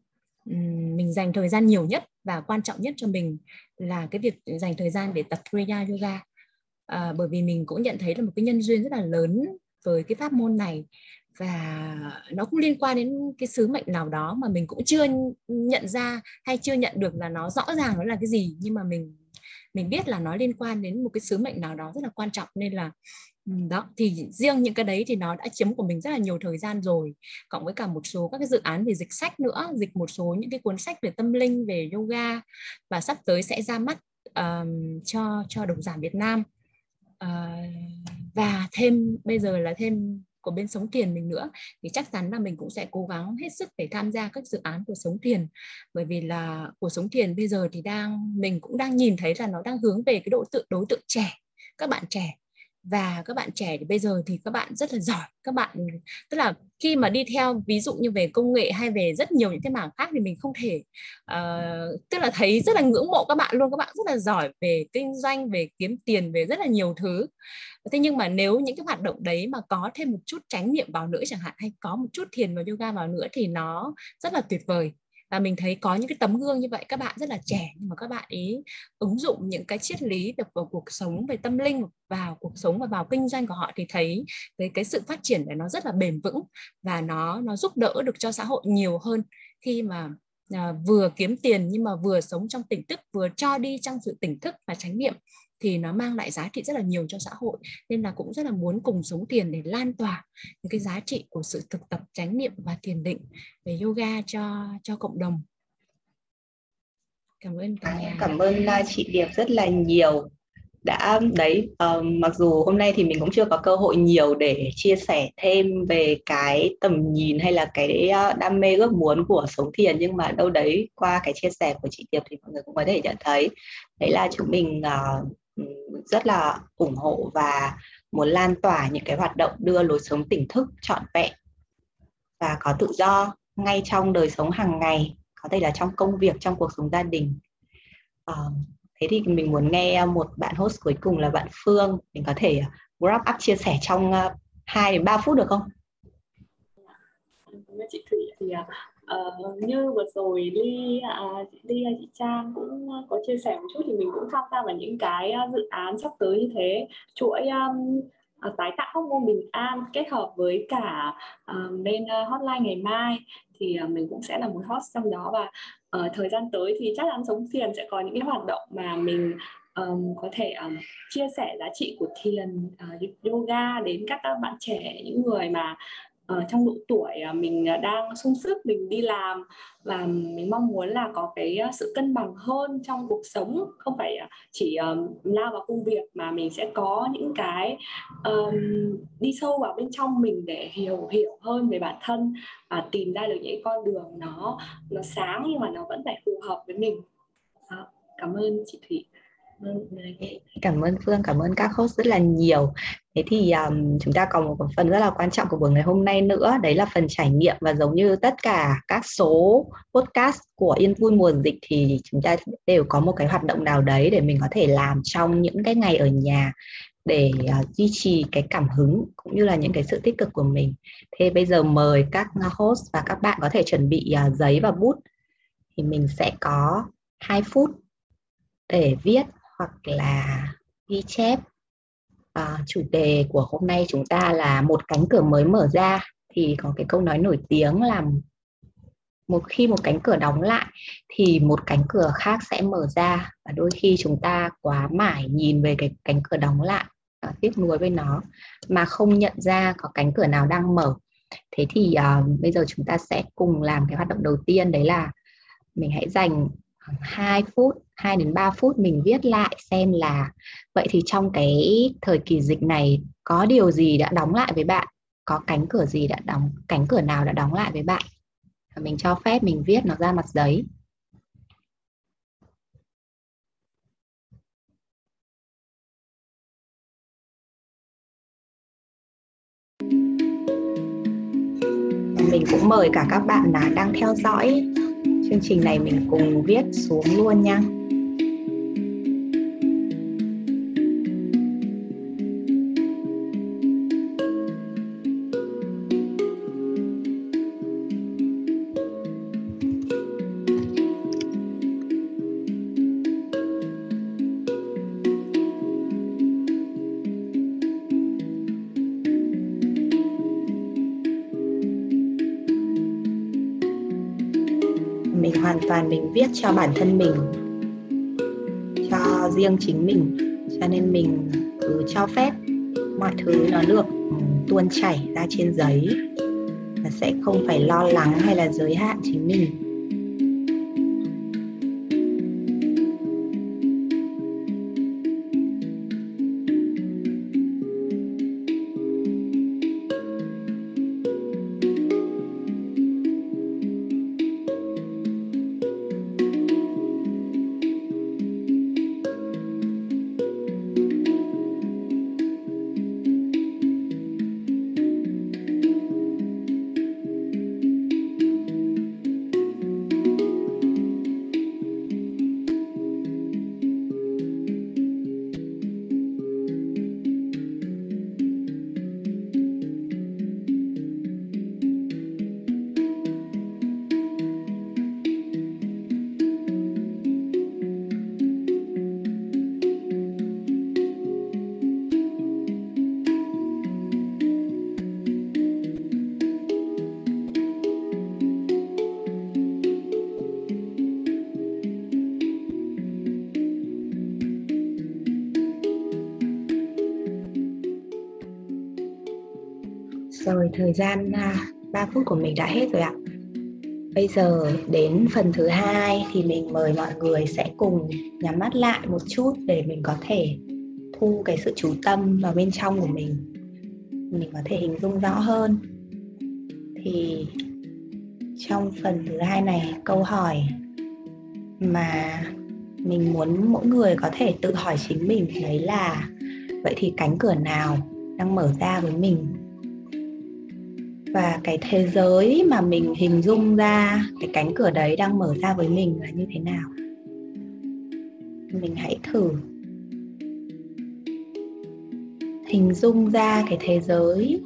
mình dành thời gian nhiều nhất và quan trọng nhất cho mình là cái việc dành thời gian để tập Kriya Yoga. À, bởi vì mình cũng nhận thấy là một cái nhân duyên rất là lớn với cái pháp môn này và nó cũng liên quan đến cái sứ mệnh nào đó mà mình cũng chưa nhận ra hay chưa nhận được là nó rõ ràng nó là cái gì. Nhưng mà mình mình biết là nó liên quan đến một cái sứ mệnh nào đó rất là quan trọng. Nên là đó thì riêng những cái đấy thì nó đã chiếm của mình rất là nhiều thời gian rồi. Cộng với cả một số các cái dự án về dịch sách nữa dịch một số những cái cuốn sách về tâm linh về yoga và sắp tới sẽ ra mắt um, cho cho độc giả Việt Nam. Uh, và thêm, bây giờ là thêm của bên sống tiền mình nữa, thì chắc chắn là mình cũng sẽ cố gắng hết sức để tham gia các dự án của sống tiền. Bởi vì là của sống tiền bây giờ thì đang, mình cũng đang nhìn thấy là nó đang hướng về cái độ tự, đối tượng trẻ, các bạn trẻ và các bạn trẻ thì bây giờ thì các bạn rất là giỏi. Các bạn tức là khi mà đi theo ví dụ như về công nghệ hay về rất nhiều những cái mảng khác thì mình không thể uh, tức là thấy rất là ngưỡng mộ các bạn luôn. Các bạn rất là giỏi về kinh doanh về kiếm tiền về rất là nhiều thứ. Thế nhưng mà nếu những cái hoạt động đấy mà có thêm một chút tránh niệm vào nữa chẳng hạn hay có một chút thiền và yoga vào nữa thì nó rất là tuyệt vời và mình thấy có những cái tấm gương như vậy các bạn rất là trẻ nhưng mà các bạn ấy ứng dụng những cái triết lý được vào cuộc sống về tâm linh vào cuộc sống và vào kinh doanh của họ thì thấy cái cái sự phát triển này nó rất là bền vững và nó nó giúp đỡ được cho xã hội nhiều hơn. Khi mà à, vừa kiếm tiền nhưng mà vừa sống trong tỉnh thức vừa cho đi trong sự tỉnh thức và chánh niệm thì nó mang lại giá trị rất là nhiều cho xã hội. Nên là cũng rất là muốn cùng sống tiền để lan tỏa những cái giá trị của sự thực tập chánh niệm và thiền định về yoga cho cho cộng đồng. Cảm ơn cả nhà. Cảm ơn à, chị Điệp rất là nhiều. Đã đấy uh, mặc dù hôm nay thì mình cũng chưa có cơ hội nhiều để chia sẻ thêm về cái tầm nhìn hay là cái à, đam mê ước muốn của sống thiền nhưng mà đâu đấy qua cái chia sẻ của chị Tiệp thì mọi người cũng có thể nhận thấy. Đấy là chúng mình uh, rất là ủng hộ và muốn lan tỏa những cái hoạt động đưa lối sống tỉnh thức trọn vẹn và có tự do ngay trong đời sống hàng ngày có thể là trong công việc trong cuộc sống gia đình uh, thế thì mình muốn nghe một bạn host cuối cùng là bạn Phương mình có thể wrap up chia sẻ trong ờ, uh, 2 đến 3 phút được không? chị Thủy thì à, uh, như vừa rồi Ly, uh, chị Ly, chị Trang cũng ờ, có chia sẻ một chút thì mình cũng tham gia vào những cái ờ, dự án sắp tới như thế. Chuỗi um, uh, tái tạo hormone bình an kết hợp với cả uh, bên uh, hotline ngày mai thì uh, mình cũng sẽ là một host trong đó và uh, thời gian tới thì chắc chắn sống thiền sẽ có những cái hoạt động mà mình um, có thể um, chia sẻ giá trị của thiền uh, yoga đến các bạn trẻ những người mà uh, trong độ tuổi uh, mình à, đang sung sức mình đi làm và mình mong muốn là có cái à, sự cân bằng hơn trong cuộc sống không phải chỉ um, lao vào công việc mà mình sẽ có những cái um, đi sâu vào bên trong mình để hiểu hiểu hơn về bản thân và tìm ra được những con đường nó nó sáng nhưng mà nó vẫn phải phù hợp với mình đó. cảm ơn chị Thủy cảm ơn Phương cảm ơn các host rất là nhiều. Thế thì um, chúng ta còn một phần rất là quan trọng của buổi ngày hôm nay nữa đấy là phần trải nghiệm. Và giống như tất cả các số podcast của Yên Vui mùa dịch thì chúng ta đều có một cái hoạt động nào đấy để mình có thể làm trong những cái ngày ở nhà để uh, duy trì cái cảm hứng cũng như là những cái sự tích cực của mình. Thế bây giờ mời các host và các bạn có thể chuẩn bị uh, giấy và bút. Thì mình sẽ có 2 phút để viết hoặc là ghi chép. À, chủ đề của hôm nay chúng ta là một cánh cửa mới mở ra thì có cái câu nói nổi tiếng là một khi một cánh cửa đóng lại thì một cánh cửa khác sẽ mở ra. Và đôi khi chúng ta quá mải nhìn về cái cánh cửa đóng lại ờ, và tiếc nuối với nó mà không nhận ra có cánh cửa nào đang mở. Thế thì uh, bây giờ chúng ta sẽ cùng làm cái hoạt động đầu tiên đấy là mình hãy dành 2 phút 2 đến 3 phút mình viết lại xem là vậy thì trong cái thời kỳ dịch này có điều gì đã đóng lại với bạn? Có cánh cửa gì đã đóng, cánh cửa nào đã đóng lại với bạn? Mình cho phép mình viết nó ra mặt giấy. Mình cũng mời cả các bạn là đang theo dõi chương trình này mình cùng viết xuống luôn nha. Viết cho bản thân mình, cho riêng chính mình. Cho nên mình cứ cho phép mọi thứ nó được tuôn chảy ra trên giấy. Và sẽ không phải lo lắng hay là giới hạn chính mình. Mình đã hết rồi ạ. Bây giờ đến phần thứ hai thì mình mời mọi người sẽ cùng nhắm mắt lại một chút để mình có thể thu cái sự chú tâm vào bên trong của mình. Mình có thể hình dung rõ hơn. Thì trong phần thứ hai này, câu hỏi mà mình muốn mỗi người có thể tự hỏi chính mình đấy là, vậy thì cánh cửa nào đang mở ra với mình và cái thế giới mà mình hình dung ra, cái cánh cửa đấy đang mở ra với mình là như thế nào? Mình hãy thử hình dung ra cái thế giới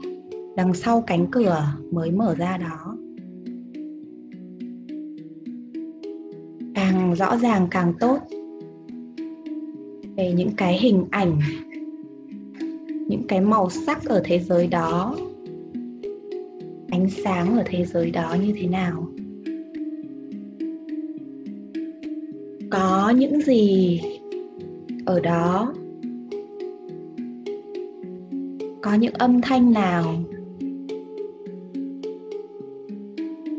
đằng sau cánh cửa mới mở ra đó. Càng rõ ràng càng tốt. Về những cái hình ảnh, những cái màu sắc ở thế giới đó ánh sáng ở thế giới đó như thế nào? Có những gì ở đó? Có những âm thanh nào?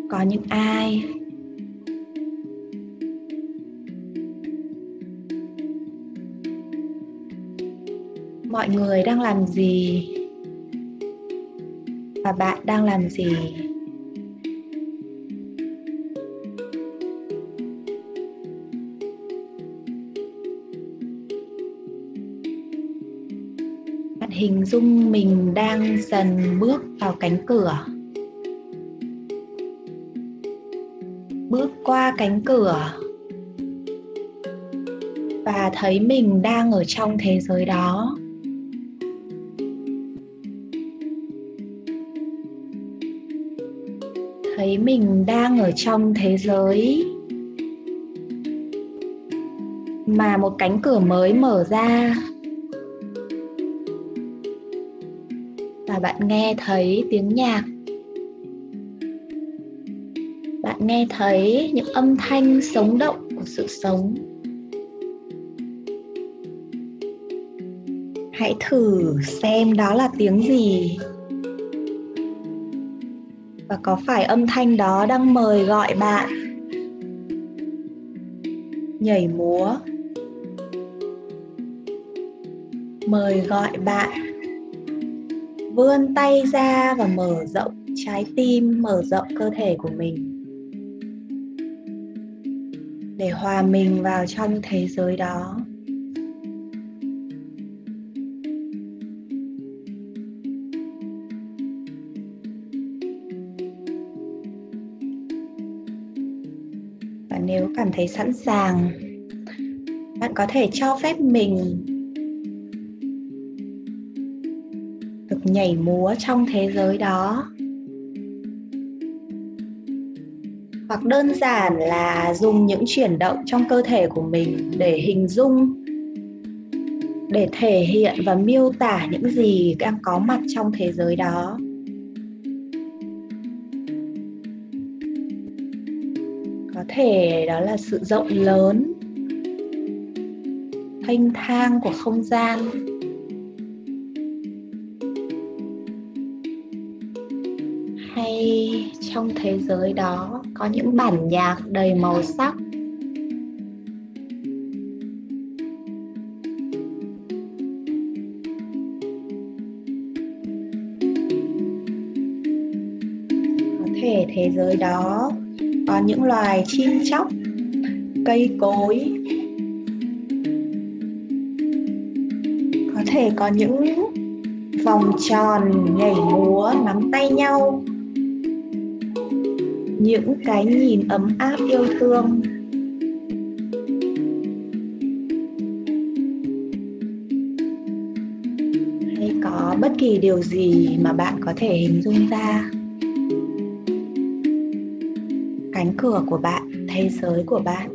Có những ai? Mọi người đang làm gì? Và bạn đang làm gì? Bạn hình dung mình đang dần bước vào cánh cửa. Bước qua cánh cửa. Và thấy mình đang ở trong thế giới đó. Thấy mình đang ở trong thế giới. Mà một cánh cửa mới mở ra. Và bạn nghe thấy tiếng nhạc. Bạn nghe thấy những âm thanh sống động của sự sống. Hãy thử xem đó là tiếng gì và có phải âm thanh đó đang mời gọi bạn? Nhảy múa. Mời gọi bạn. Vươn tay ra và mở rộng trái tim, mở rộng cơ thể của mình. Để hòa mình vào trong thế giới đó. Nếu cảm thấy sẵn sàng, bạn có thể cho phép mình được nhảy múa trong thế giới đó. Hoặc đơn giản là dùng những chuyển động trong cơ thể của mình để hình dung, để thể hiện và miêu tả những gì đang có mặt trong thế giới đó. Thể đó là sự rộng lớn thanh thang của không gian. Hay trong thế giới đó có những bản nhạc đầy màu sắc. Có thể thế giới đó có những loài chim chóc, cây cối. Có thể có những vòng tròn nhảy múa, nắm tay nhau. Những cái nhìn ấm áp yêu thương. Hay có bất kỳ điều gì mà bạn có thể hình dung ra? Cửa của bạn, thế giới của bạn.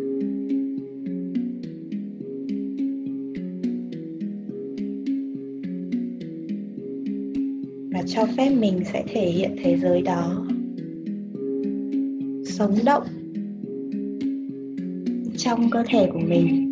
Và cho phép mình sẽ thể hiện thế giới đó. Sống động trong cơ thể của mình.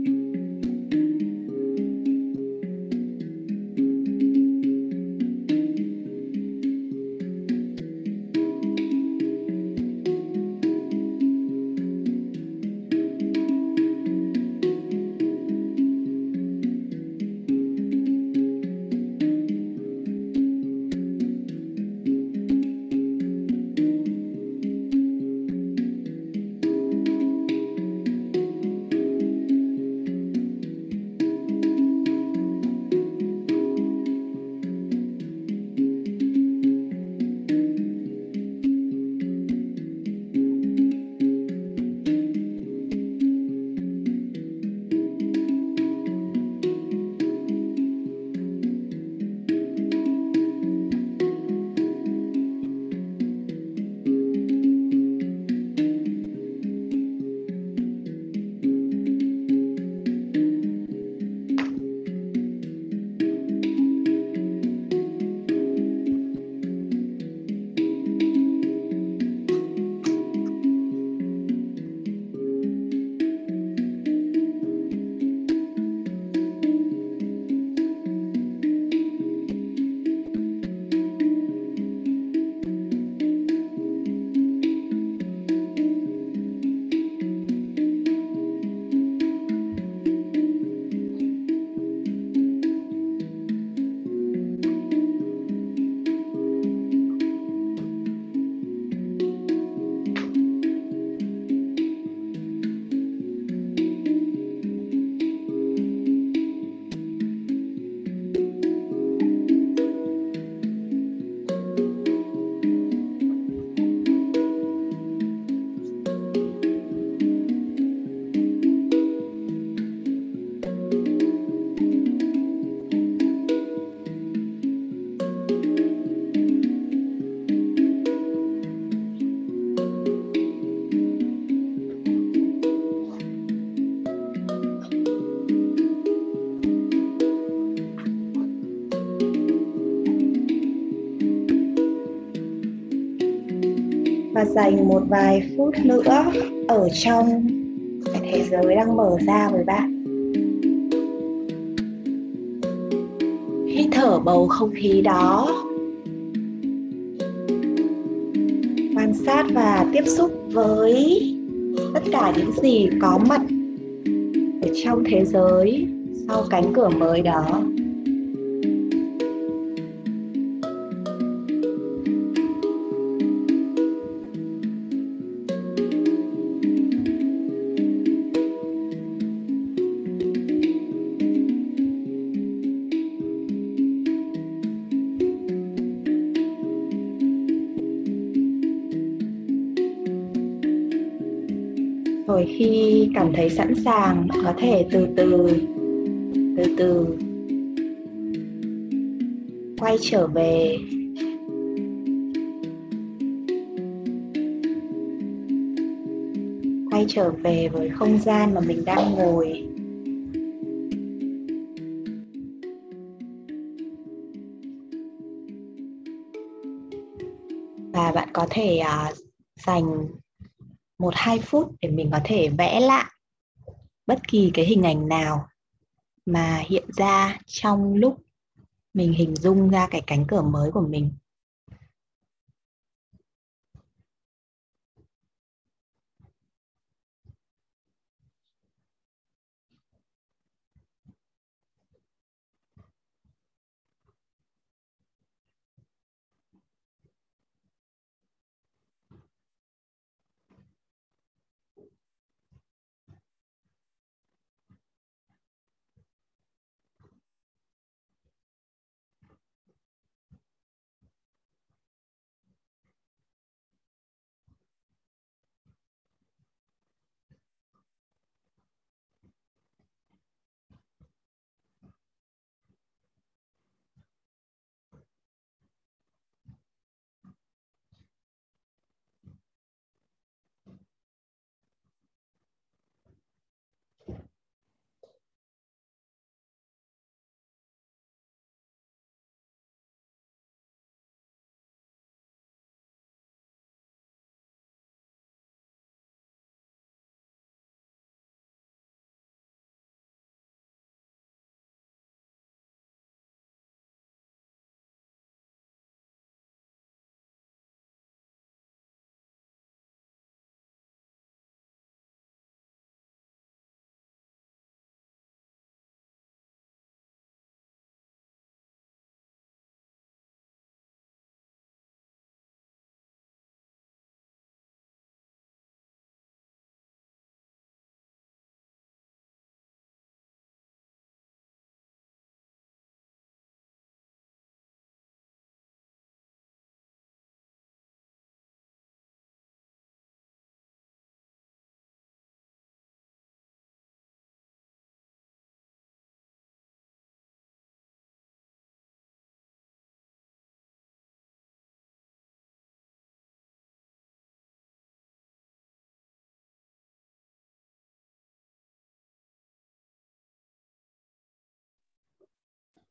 Dành một vài phút nữa ở trong cái thế giới đang mở ra với bạn. Hít thở bầu không khí đó. Quan sát và tiếp xúc với tất cả những gì có mặt ở trong thế giới sau cánh cửa mới đó. Rồi khi cảm thấy sẵn sàng có thể từ từ từ từ quay trở về. Quay trở về với không gian mà mình đang ngồi. Và bạn có thể uh, dành một hai phút để mình có thể vẽ lại bất kỳ cái hình ảnh nào mà hiện ra trong lúc mình hình dung ra cái cánh cửa mới của mình.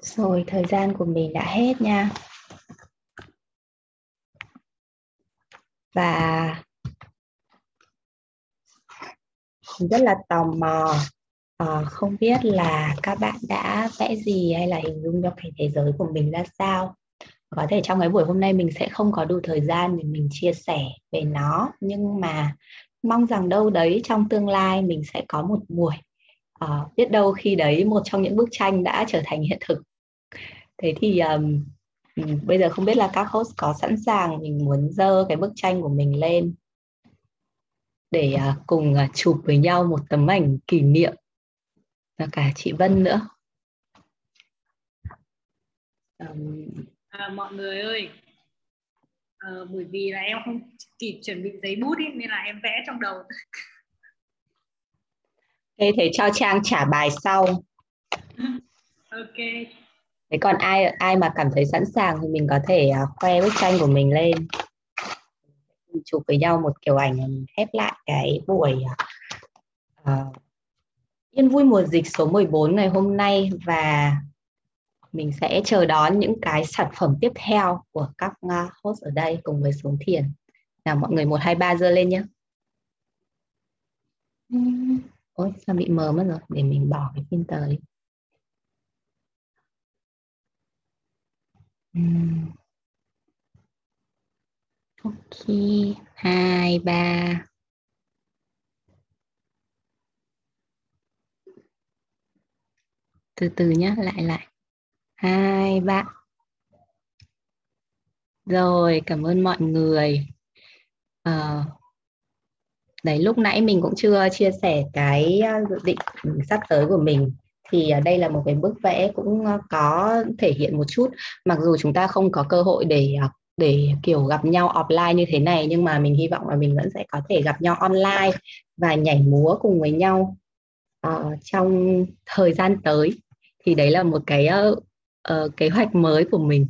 Rồi, thời gian của mình đã hết nha. Và mình rất là tò mò à, không biết là các bạn đã vẽ gì hay là hình dung cho cái thế giới của mình ra sao có thể trong cái buổi hôm nay mình sẽ không có đủ thời gian để mình chia sẻ về nó nhưng mà mong rằng đâu đấy trong tương lai mình sẽ có một buổi uh, biết đâu khi đấy một trong những bức tranh đã trở thành hiện thực thế thì um, bây giờ không biết là các host có sẵn sàng mình muốn dơ cái bức tranh của mình lên để uh, cùng uh, chụp với nhau một tấm ảnh kỷ niệm và cả chị Vân nữa um, à, mọi người ơi à, bởi vì là em không kịp chuẩn bị giấy bút ý, nên là em vẽ trong đầu Thế thế cho Trang trả bài sau. ok. Thế còn ai ai mà cảm thấy sẵn sàng thì mình có thể uh, khoe bức tranh của mình lên. Chụp với nhau một kiểu ảnh khép lại cái buổi uh, Yên vui mùa dịch số 14 ngày hôm nay và mình sẽ chờ đón những cái sản phẩm tiếp theo của các host ở đây cùng với xuống thiền. Nào mọi người 1 2 3 giơ lên nhé. Ôi sao bị mờ mất rồi để mình bỏ cái phim tới ok. Hai ba. Từ từ nhé lại lại. Hai ba. Rồi cảm ơn mọi người. À, đấy lúc nãy mình cũng chưa chia sẻ cái ờ, dự định sắp tới của mình thì à, đây là một cái bức vẽ cũng ờ, có thể hiện một chút. Mặc dù chúng ta không có cơ hội để à, để kiểu gặp nhau offline như thế này nhưng mà mình hy vọng là mình vẫn sẽ có thể gặp nhau online và nhảy múa cùng với nhau uh, trong thời gian tới. Thì đấy là một cái uh, uh, kế hoạch mới của mình.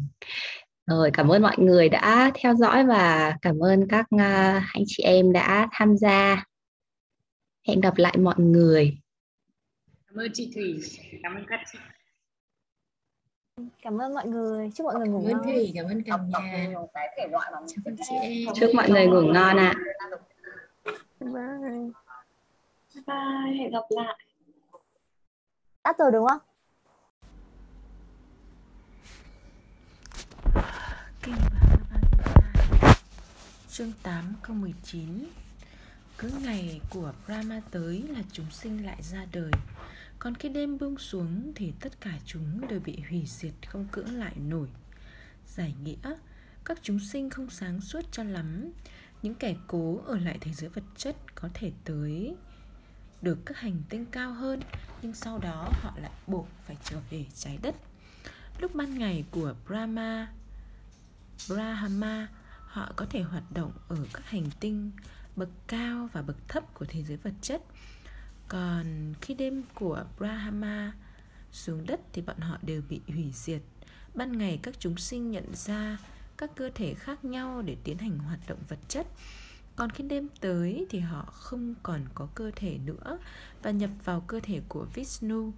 Rồi cảm ơn mọi người đã theo dõi và cảm ơn các uh, anh chị em đã tham gia. Hẹn gặp lại mọi người cảm ơn chị thủy. Cảm ơn các chị. Cảm ơn mọi người. Chúc mọi người ngủ cảm ơn ngon. Thủy cảm ơn cả nhà. chúc mọi người ngủ ngon ạ. Bye. Bye hẹn gặp lại. Tắt rồi đúng không? Kinh Chương 8 câu 19 Cứ ngày của Brahma tới là chúng sinh lại ra đời còn khi đêm buông xuống thì tất cả chúng đều bị hủy diệt không cưỡng lại nổi. Giải nghĩa, Các chúng sinh không sáng suốt cho lắm. Những kẻ cố ở lại thế giới vật chất có thể tới được các hành tinh cao hơn, Nhưng sau đó họ lại buộc phải trở về trái đất. Lúc ban ngày của Brahma Brahma, họ có thể hoạt động ở các hành tinh bậc cao và bậc thấp của thế giới vật chất còn khi đêm của Brahma xuống đất thì bọn họ đều bị hủy diệt. Ban ngày các chúng sinh nhận ra các cơ thể khác nhau để tiến hành hoạt động vật chất. Còn khi đêm tới thì họ không còn có cơ thể nữa và nhập vào cơ thể của Vishnu.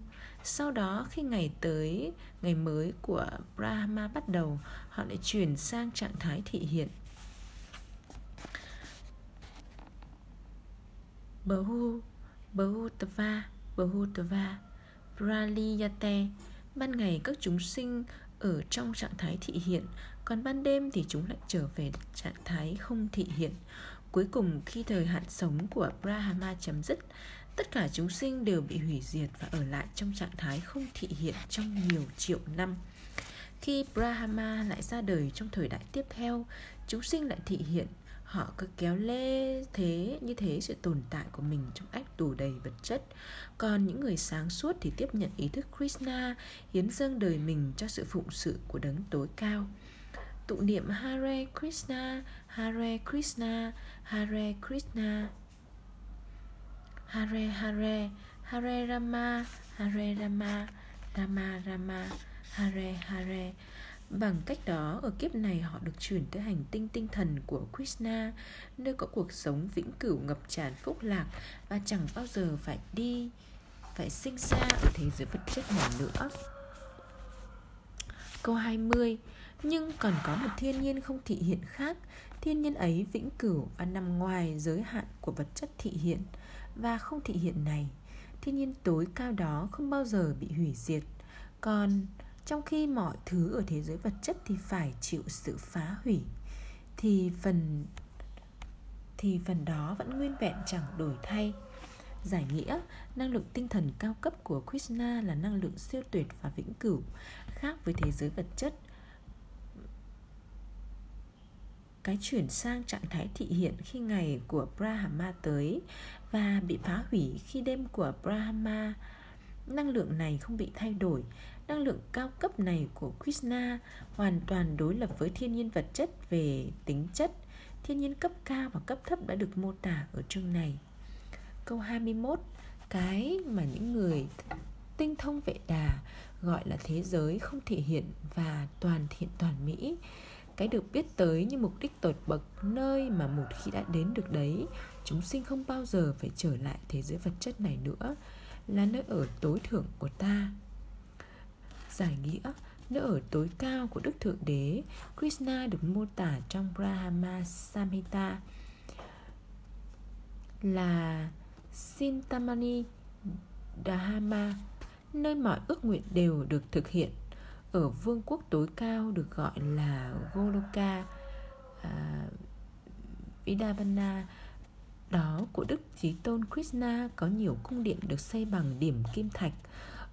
Sau đó, khi ngày tới, ngày mới của Brahma bắt đầu, họ lại chuyển sang trạng thái thị hiện. Bahu Bahutava Bahutava Praliyate Ban ngày các chúng sinh ở trong trạng thái thị hiện Còn ban đêm thì chúng lại trở về trạng thái không thị hiện. Cuối cùng khi thời hạn sống của Brahma chấm dứt Tất cả chúng sinh đều bị hủy diệt và ở lại trong trạng thái không thị hiện trong nhiều triệu năm. Khi Brahma lại ra đời trong thời đại tiếp theo, chúng sinh lại thị hiện, họ cứ kéo lê thế như thế sự tồn tại của mình trong ách tù đầy vật chất. Còn những người sáng suốt thì tiếp nhận ý thức Krishna, hiến dâng đời mình cho sự phụng sự của đấng tối cao. Tụ niệm Hare Krishna, Hare Krishna, Hare Krishna Hare Hare Hare Rama Hare Rama Rama Rama Hare Hare Bằng cách đó, ở kiếp này họ được chuyển tới hành tinh tinh thần của Krishna, nơi có cuộc sống vĩnh cửu ngập tràn phúc lạc và chẳng bao giờ phải đi, phải sinh ra ở thế giới vật chất này nữa. Câu 20 Nhưng còn có một thiên nhiên không thị hiện khác. Thiên nhiên ấy vĩnh cửu và nằm ngoài giới hạn của vật chất thị hiện và không thị hiện này. Thiên nhiên tối cao đó không bao giờ bị hủy diệt. Còn trong khi mọi thứ ở thế giới vật chất thì phải chịu sự phá hủy, thì phần thì phần đó vẫn nguyên vẹn chẳng đổi thay giải nghĩa, năng lượng tinh thần cao cấp của krishna là năng lượng siêu tuyệt và vĩnh cửu, khác với thế giới vật chất cái chuyển sang trạng thái thị hiện khi ngày của Brahma tới và bị phá hủy khi đêm của Brahma. Năng lượng này không bị thay đổi. Năng lượng cao cấp này của Krishna hoàn toàn đối lập với thiên nhiên vật chất về tính chất. Thiên nhiên cấp cao và cấp thấp đã được mô tả ở chương này. Câu 21 Cái mà những người tinh thông vệ đà gọi là thế giới không thể hiện và toàn thiện toàn mỹ, cái được biết tới như mục đích tột bậc, nơi mà một khi đã đến được đấy, chúng sinh không bao giờ phải trở lại thế giới vật chất này nữa, là nơi ở tối thượng của ta giải nghĩa nơi ở tối cao của đức thượng đế krishna được mô tả trong brahma samhita là sintamani Dharma nơi mọi ước nguyện đều được thực hiện. Ở vương quốc tối cao được gọi là Goloka à, Vidavana. Đó của Đức Chí Tôn Krishna có nhiều cung điện được xây bằng điểm kim thạch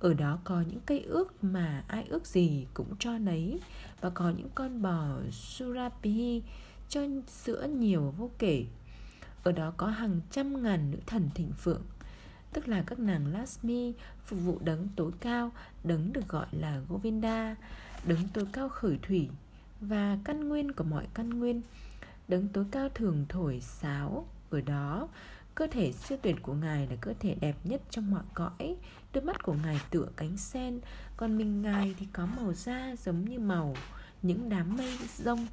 ở đó có những cây ước mà ai ước gì cũng cho nấy. Và có những con bò Surapi cho sữa nhiều vô kể. Ở đó có hàng trăm ngàn nữ thần thịnh phượng tức là các nàng Lasmi phục vụ đấng tối cao, đấng được gọi là Govinda, đấng tối cao khởi thủy và căn nguyên của mọi căn nguyên. Đấng tối cao thường thổi sáo. Ở đó cơ thể siêu tuyệt của ngài là cơ thể đẹp nhất trong mọi cõi đôi mắt của ngài tựa cánh sen còn mình ngài thì có màu da giống như màu những đám mây rông.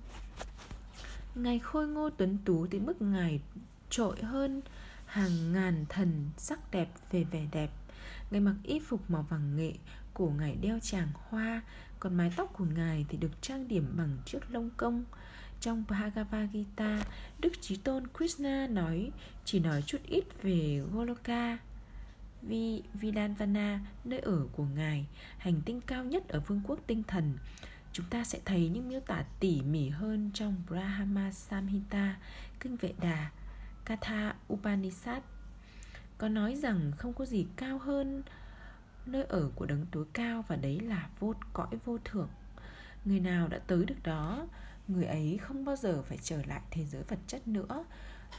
Ngài khôi ngô tuấn tú tới mức ngài trội hơn hàng ngàn thần sắc đẹp về vẻ đẹp. Ngài mặc y phục màu vàng nghệ cổ ngài đeo tràng hoa còn mái tóc của ngài thì được trang điểm bằng chiếc lông công. Trong Bhagavad Gita, Đức Chí Tôn Krishna nói chỉ nói chút ít về Goloka, Vi Vidanvana, nơi ở của Ngài, hành tinh cao nhất ở vương quốc tinh thần. Chúng ta sẽ thấy những miêu tả tỉ mỉ hơn trong Brahma Samhita, kinh vệ đà, Katha Upanishad. Có nói rằng không có gì cao hơn nơi ở của đấng tối cao và đấy là vô cõi vô thượng. Người nào đã tới được đó người ấy không bao giờ phải trở lại thế giới vật chất nữa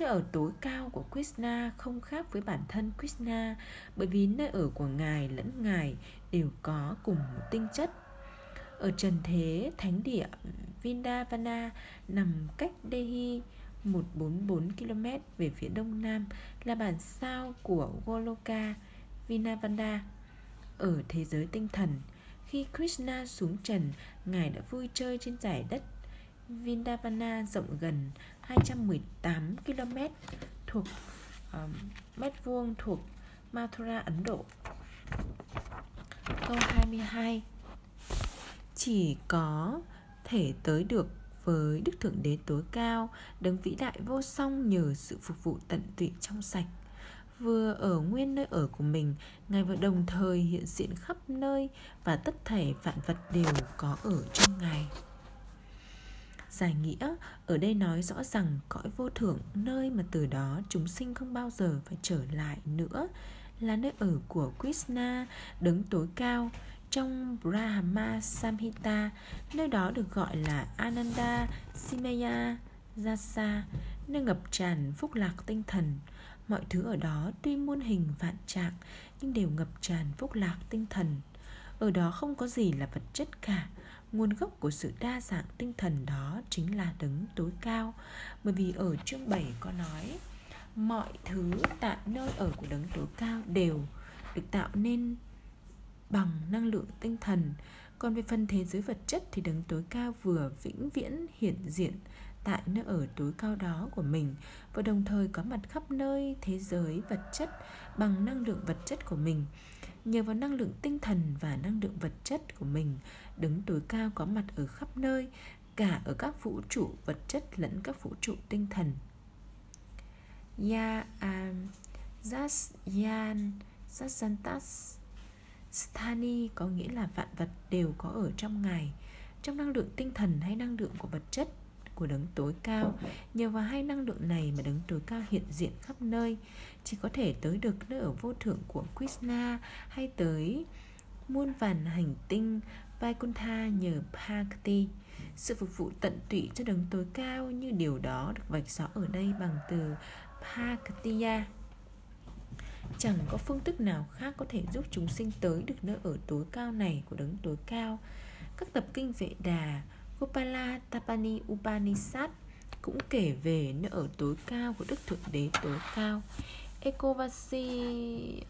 nơi ở tối cao của Krishna không khác với bản thân Krishna, bởi vì nơi ở của ngài lẫn ngài đều có cùng một tinh chất. Ở trần thế, thánh địa Vindavana nằm cách Delhi 144 km về phía đông nam, là bản sao của Goloka Vinavanda ở thế giới tinh thần, khi Krishna xuống trần, ngài đã vui chơi trên giải đất Vindavana rộng gần 218 km thuộc uh, mét vuông thuộc Mathura, Ấn Độ. Câu 22 Chỉ có thể tới được với Đức Thượng Đế tối cao, đấng vĩ đại vô song nhờ sự phục vụ tận tụy trong sạch. Vừa ở nguyên nơi ở của mình, Ngài vừa đồng thời hiện diện khắp nơi và tất thể vạn vật đều có ở trong Ngài. Giải nghĩa, ở đây nói rõ rằng cõi vô thượng, nơi mà từ đó chúng sinh không bao giờ phải trở lại nữa, là nơi ở của Krishna đứng tối cao trong Brahma Samhita. Nơi đó được gọi là Ananda Simaya Jasa, nơi ngập tràn phúc lạc tinh thần. Mọi thứ ở đó tuy muôn hình vạn trạng, nhưng đều ngập tràn phúc lạc tinh thần. Ở đó không có gì là vật chất cả nguồn gốc của sự đa dạng tinh thần đó chính là đấng tối cao. Bởi vì ở chương 7 có nói, mọi thứ tại nơi ở của đấng tối cao đều được tạo nên bằng năng lượng tinh thần. Còn về phần thế giới vật chất thì đấng tối cao vừa vĩnh viễn hiện diện tại nơi ở tối cao đó của mình và đồng thời có mặt khắp nơi thế giới vật chất bằng năng lượng vật chất của mình. Nhờ vào năng lượng tinh thần và năng lượng vật chất của mình đứng tối cao có mặt ở khắp nơi cả ở các vũ trụ vật chất lẫn các vũ trụ tinh thần. Ya um, Zasyan Sasantas stani có nghĩa là vạn vật đều có ở trong Ngài. Trong năng lượng tinh thần hay năng lượng của vật chất của đấng tối cao Nhờ vào hai năng lượng này mà đấng tối cao hiện diện khắp nơi. Chỉ có thể tới được nơi ở vô thượng của Krishna Hay tới muôn vàn hành tinh Vaikuntha nhờ Bhakti Sự phục vụ tận tụy cho đấng tối cao Như điều đó được vạch rõ ở đây bằng từ Bhaktiya Chẳng có phương thức nào khác có thể giúp chúng sinh tới được nơi ở tối cao này của đấng tối cao. Các tập kinh vệ đà Gopala Tapani Upanishad cũng kể về nơi ở tối cao của Đức Thượng Đế tối cao. Ekovasi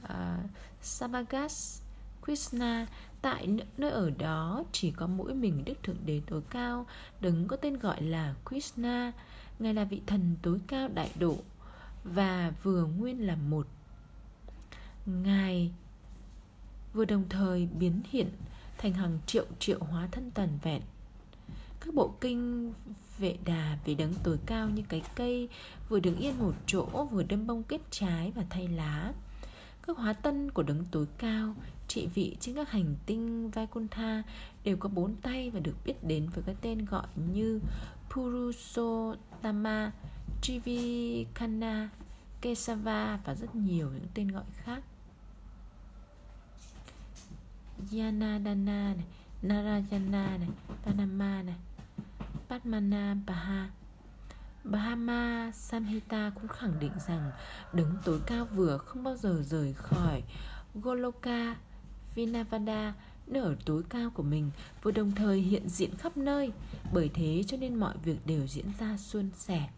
uh, à, Sabagas Krishna Tại nơi ở đó chỉ có mỗi mình Đức Thượng Đế tối cao, đứng có tên gọi là Krishna. Ngài là vị thần tối cao đại độ Và vừa nguyên là một. Ngài vừa đồng thời biến hiện thành hàng triệu triệu hóa thân toàn vẹn. Các bộ kinh, vệ đà về đấng tối cao như cái cây vừa đứng yên một chỗ, vừa đâm bông kết trái và thay lá. Các hóa tân của đấng tối cao trị vị trên các hành tinh Vaikuntha đều có bốn tay và được biết đến với cái tên gọi như Purusottama, Trivikana, Kesava và rất nhiều những tên gọi khác. Yanadana này, Narayana này, Panama này, Padmana Baha Bahama Samhita cũng khẳng định rằng đứng tối cao vừa không bao giờ rời khỏi Goloka Vinavada nở tối cao của mình vừa đồng thời hiện diện khắp nơi. Bởi thế cho nên mọi việc đều diễn ra suôn sẻ.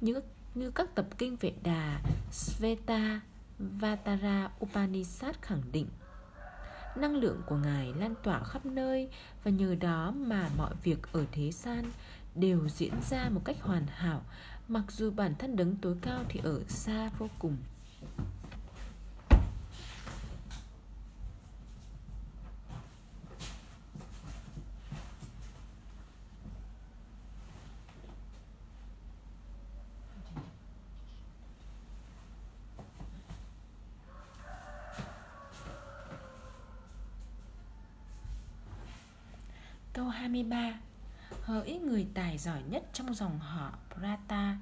Như, như các tập kinh vệ đà sveta vatara upanishad khẳng định năng lượng của ngài lan tỏa khắp nơi và nhờ đó mà mọi việc ở thế gian đều diễn ra một cách hoàn hảo. Mặc dù bản thân đấng tối cao thì ở xa vô cùng Câu 23 Hỡi người tài giỏi nhất trong dòng họ Prata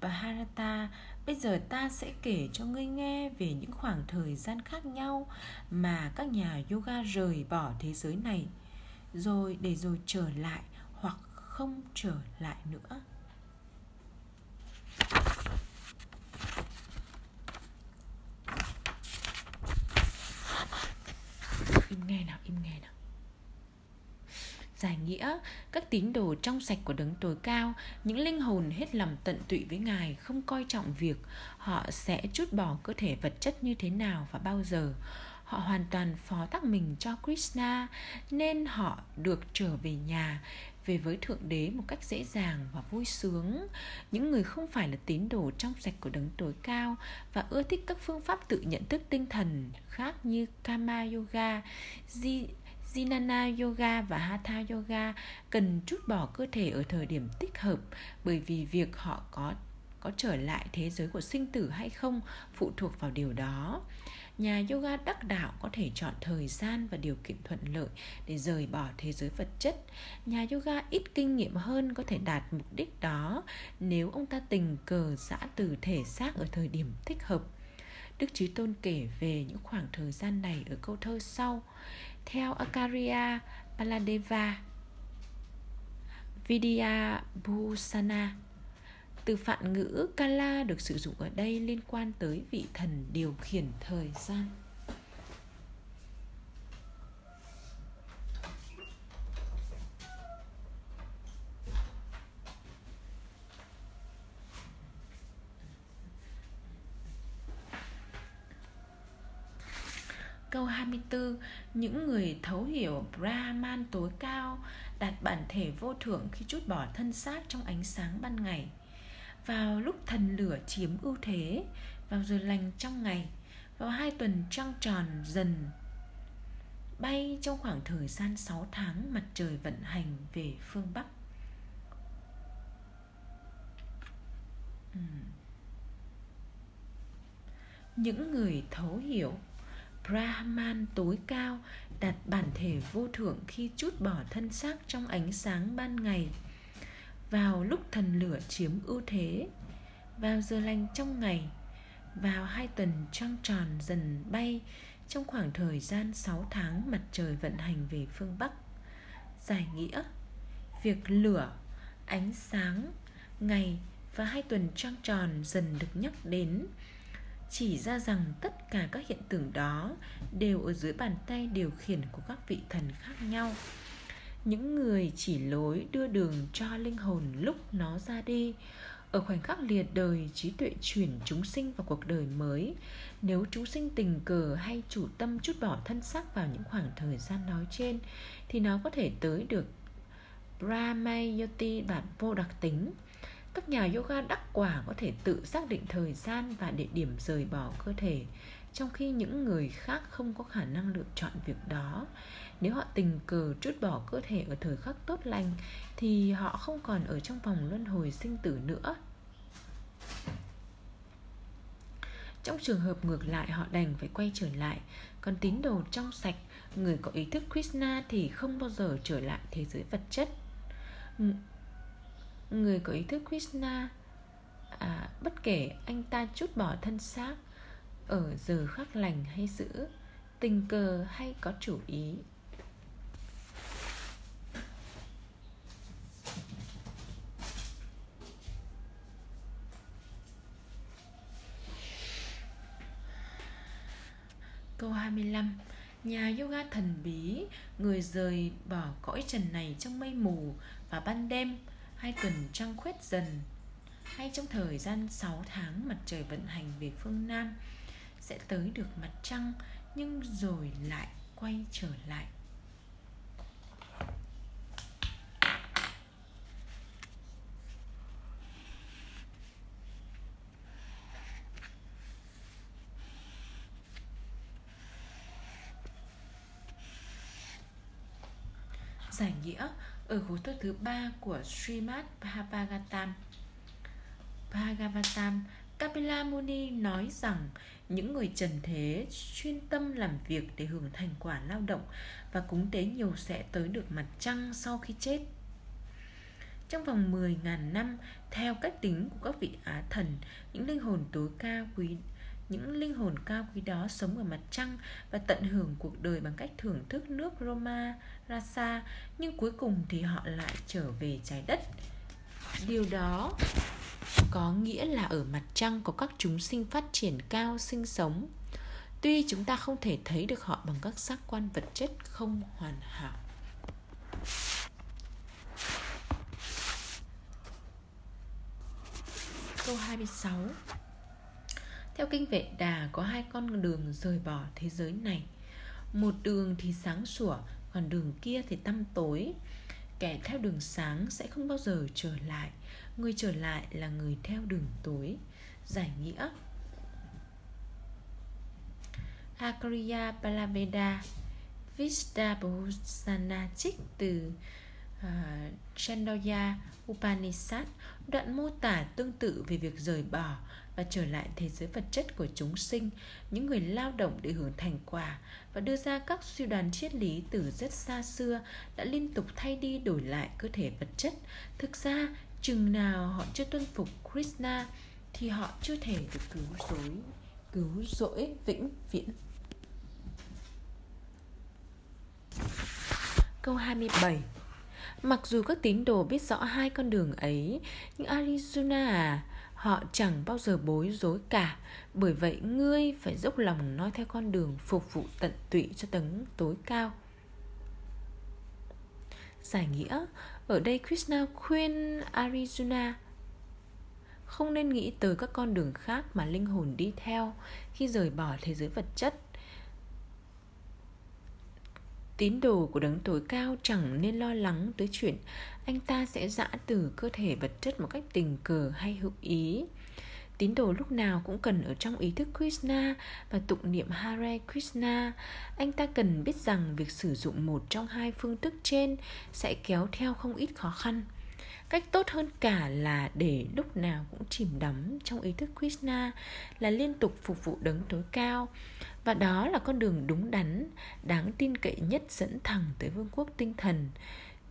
Bharata Bây giờ ta sẽ kể cho ngươi nghe về những khoảng thời gian khác nhau Mà các nhà yoga rời bỏ thế giới này. Rồi để rồi trở lại hoặc không trở lại nữa. Im nghe nào, im nghe giải nghĩa các tín đồ trong sạch của đấng tối cao. Những linh hồn hết lòng tận tụy với ngài, không coi trọng việc. Họ sẽ chút bỏ cơ thể vật chất như thế nào và bao giờ? Họ hoàn toàn phó thác mình cho krishna, nên họ được trở về nhà, về với thượng đế một cách dễ dàng và vui sướng. Những người không phải là tín đồ trong sạch của đấng tối cao và ưa thích các phương pháp tự nhận thức tinh thần khác như kama yoga di Jnana Yoga và Hatha Yoga cần trút bỏ cơ thể ở thời điểm thích hợp, bởi vì việc họ có có trở lại thế giới của sinh tử hay không phụ thuộc vào điều đó. Nhà yoga đắc đạo có thể chọn thời gian và điều kiện thuận lợi để rời bỏ thế giới vật chất. Nhà yoga ít kinh nghiệm hơn có thể đạt mục đích đó nếu ông ta tình cờ giã từ thể xác ở thời điểm thích hợp. Đức Trí Tôn kể về những khoảng thời gian này ở câu thơ sau theo Akaria Paladeva, Vidya Bhusana, từ phạn ngữ Kala được sử dụng ở đây liên quan tới vị thần điều khiển thời gian. Câu 24 Những người thấu hiểu Brahman tối cao Đạt bản thể vô thượng khi chút bỏ thân xác trong ánh sáng ban ngày. Vào lúc thần lửa chiếm ưu thế, Vào giờ lành trong ngày, Vào hai tuần trăng tròn dần Bay trong khoảng thời gian 6 tháng, Mặt trời vận hành về phương Bắc. Những người thấu hiểu Brahman tối cao đặt bản thể vô thượng khi chút bỏ thân xác trong ánh sáng ban ngày vào lúc thần lửa chiếm ưu thế vào giờ lành trong ngày vào hai tuần trăng tròn dần bay trong khoảng thời gian 6 tháng mặt trời vận hành về phương Bắc. Giải nghĩa Việc lửa, ánh sáng, ngày và hai tuần trăng tròn dần được nhắc đến chỉ ra rằng tất cả các hiện tượng đó đều ở dưới bàn tay điều khiển của các vị thần khác nhau. Những người chỉ lối đưa đường cho linh hồn lúc nó ra đi. Ở khoảnh khắc liệt đời, trí tuệ chuyển chúng sinh vào cuộc đời mới, nếu chúng sinh tình cờ hay chủ tâm chút bỏ thân xác vào những khoảng thời gian nói trên, thì nó có thể tới được brahmayoti bản vô đặc tính các nhà yoga đắc quả có thể tự xác định thời gian và địa điểm rời bỏ cơ thể, trong khi những người khác không có khả năng lựa chọn việc đó. Nếu họ tình cờ trút bỏ cơ thể ở thời khắc tốt lành, thì họ không còn ở trong vòng luân hồi sinh tử nữa. Trong trường hợp ngược lại, họ đành phải quay trở lại. Còn tín đồ trong sạch, người có ý thức krishna thì không bao giờ trở lại thế giới vật chất người có ý thức Krishna à, bất kể anh ta chút bỏ thân xác ở giờ khắc lành hay dữ tình cờ hay có chủ ý. Câu 25 Nhà yoga thần bí Người rời bỏ cõi trần này trong mây mù Và ban đêm Hai tuần trăng khuét dần, Hay trong thời gian 6 tháng Mặt trời vận hành về phương Nam, Sẽ tới được mặt trăng, Nhưng rồi lại quay trở lại. Giải nghĩa ở khổ thơ thứ ba của Srimad Bhagavatam. Bhagavatam, Kapila Muni nói rằng những người trần thế chuyên tâm làm việc để hưởng thành quả lao động và cúng tế nhiều sẽ tới được mặt trăng sau khi chết. Trong vòng 10.000 năm, theo cách tính của các vị Á thần, những linh hồn tối cao quý những linh hồn cao quý đó sống ở mặt trăng và tận hưởng cuộc đời bằng cách thưởng thức nước Roma Rasa, nhưng cuối cùng thì họ lại trở về trái đất. Điều đó có nghĩa là ở mặt trăng có các chúng sinh phát triển cao, sinh sống. Tuy chúng ta không thể thấy được họ bằng các giác quan vật chất không hoàn hảo. Câu 26 theo kinh vệ đà có hai con đường rời bỏ thế giới này. Một đường thì sáng sủa Còn đường kia thì tăm tối. Kẻ theo đường sáng sẽ không bao giờ trở lại. Người trở lại là người theo đường tối. Giải nghĩa. Akriya Palaveda Vista Bhusana trích từ uh, Chandoya Upanishad đoạn mô tả tương tự về việc rời bỏ và trở lại thế giới vật chất của chúng sinh, những người lao động để hưởng thành quả và đưa ra các suy đoán triết lý từ rất xa xưa đã liên tục thay đi đổi lại cơ thể vật chất. Thực ra, chừng nào họ chưa tuân phục Krishna thì họ chưa thể được cứu rỗi, cứu rỗi vĩnh viễn. Câu 27 Mặc dù các tín đồ biết rõ hai con đường ấy Nhưng Arizona à Họ chẳng bao giờ bối rối cả. Bởi vậy, ngươi phải dốc lòng nói theo con đường Phục vụ tận tụy cho tầng tối cao. Giải nghĩa, Ở đây Krishna khuyên Arizona Không nên nghĩ tới các con đường khác mà linh hồn đi theo. Khi rời bỏ thế giới vật chất, Tín đồ của đấng tối cao chẳng nên lo lắng tới chuyện anh ta sẽ dã từ cơ thể vật chất một cách tình cờ hay hữu ý. Tín đồ lúc nào cũng cần ở trong ý thức Krishna và tụng niệm Hare Krishna. Anh ta cần biết rằng việc sử dụng một trong hai phương thức trên sẽ kéo theo không ít khó khăn. Cách tốt hơn cả là để lúc nào cũng chìm đắm trong ý thức Krishna là liên tục phục vụ đấng tối cao. Và đó là con đường đúng đắn, đáng tin cậy nhất dẫn thẳng tới vương quốc tinh thần.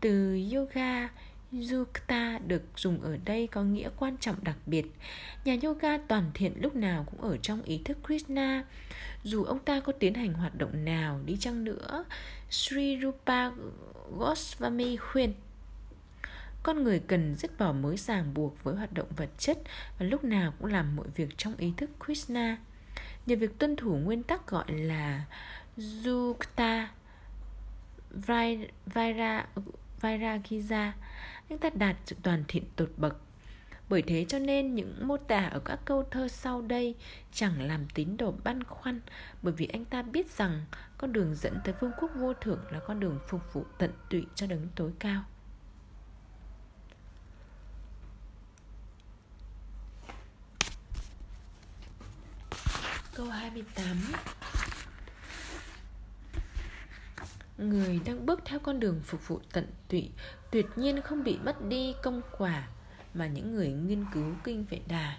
Từ yoga, Yukta được dùng ở đây có nghĩa quan trọng đặc biệt. Nhà yoga toàn thiện lúc nào cũng ở trong ý thức Krishna. Dù ông ta có tiến hành hoạt động nào đi chăng nữa, Sri Rupa Goswami khuyên con người cần dứt bỏ mối ràng buộc với hoạt động vật chất và lúc nào cũng làm mọi việc trong ý thức Krishna. Nhờ việc tuân thủ nguyên tắc gọi là Yukta Vaira, vairagya anh ta đạt sự toàn thiện tột bậc. Bởi thế cho nên những mô tả ở các câu thơ sau đây chẳng làm tín đồ băn khoăn, bởi vì anh ta biết rằng con đường dẫn tới vương quốc vô thượng là con đường phục vụ tận tụy cho đấng tối cao. Câu 28 Người đang bước theo con đường phục vụ tận tụy Tuyệt nhiên không bị mất đi công quả Mà những người nghiên cứu kinh vệ đà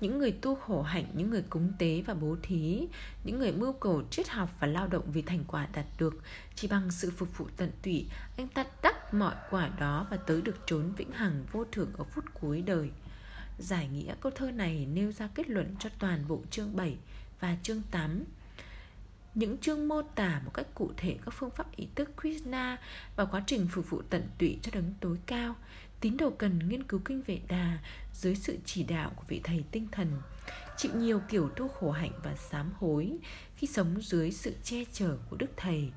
những người tu khổ hạnh, những người cúng tế và bố thí, những người mưu cầu triết học và lao động vì thành quả đạt được, chỉ bằng sự phục vụ tận tụy, anh ta đắc mọi quả đó và tới được trốn vĩnh hằng vô thượng ở phút cuối đời. Giải nghĩa câu thơ này nêu ra kết luận cho toàn bộ chương 7 và chương 8 những chương mô tả một cách cụ thể các phương pháp ý thức Krishna và quá trình phục vụ tận tụy cho đấng tối cao, tín đồ cần nghiên cứu kinh vệ đà dưới sự chỉ đạo của vị thầy tinh thần, chịu nhiều kiểu tu khổ hạnh và sám hối khi sống dưới sự che chở của đức thầy.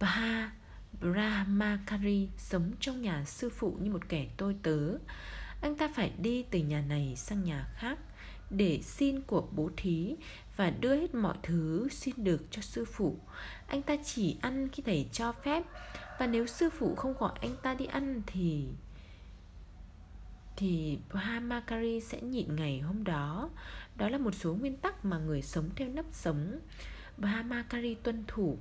Baha Brahmakari sống trong nhà sư phụ như một kẻ tôi tớ. Anh ta phải đi từ nhà này sang nhà khác để xin của bố thí và đưa hết mọi thứ xin được cho sư phụ anh ta chỉ ăn khi thầy cho phép và nếu sư phụ không gọi anh ta đi ăn thì thì Brahmakari sẽ nhịn ngày hôm đó. Đó là một số nguyên tắc mà người sống theo nếp sống Brahmakari tuân thủ.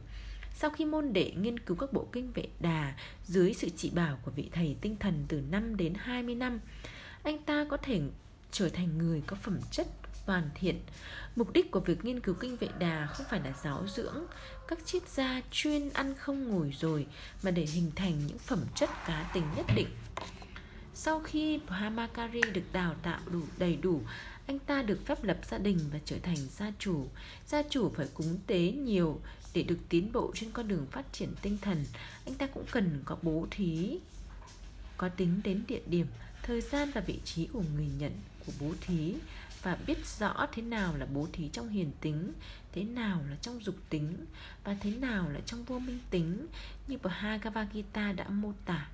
Sau khi môn đệ nghiên cứu các bộ kinh vệ đà dưới sự chỉ bảo của vị thầy tinh thần từ 5 đến 20 năm, anh ta có thể trở thành người có phẩm chất hoàn thiện. Mục đích của việc nghiên cứu kinh vệ đà không phải là giáo dưỡng các triết gia chuyên ăn không ngồi rồi mà để hình thành những phẩm chất cá tính nhất định. Sau khi Brahmakari được đào tạo đủ đầy đủ, anh ta được phép lập gia đình và trở thành gia chủ. Gia chủ phải cúng tế nhiều để được tiến bộ trên con đường phát triển tinh thần. Anh ta cũng cần có bố thí, có tính đến địa điểm, thời gian và vị trí của người nhận của bố thí và biết rõ thế nào là bố thí trong hiền tính, thế nào là trong dục tính và thế nào là trong vô minh tính như Bhagavad Gita đã mô tả.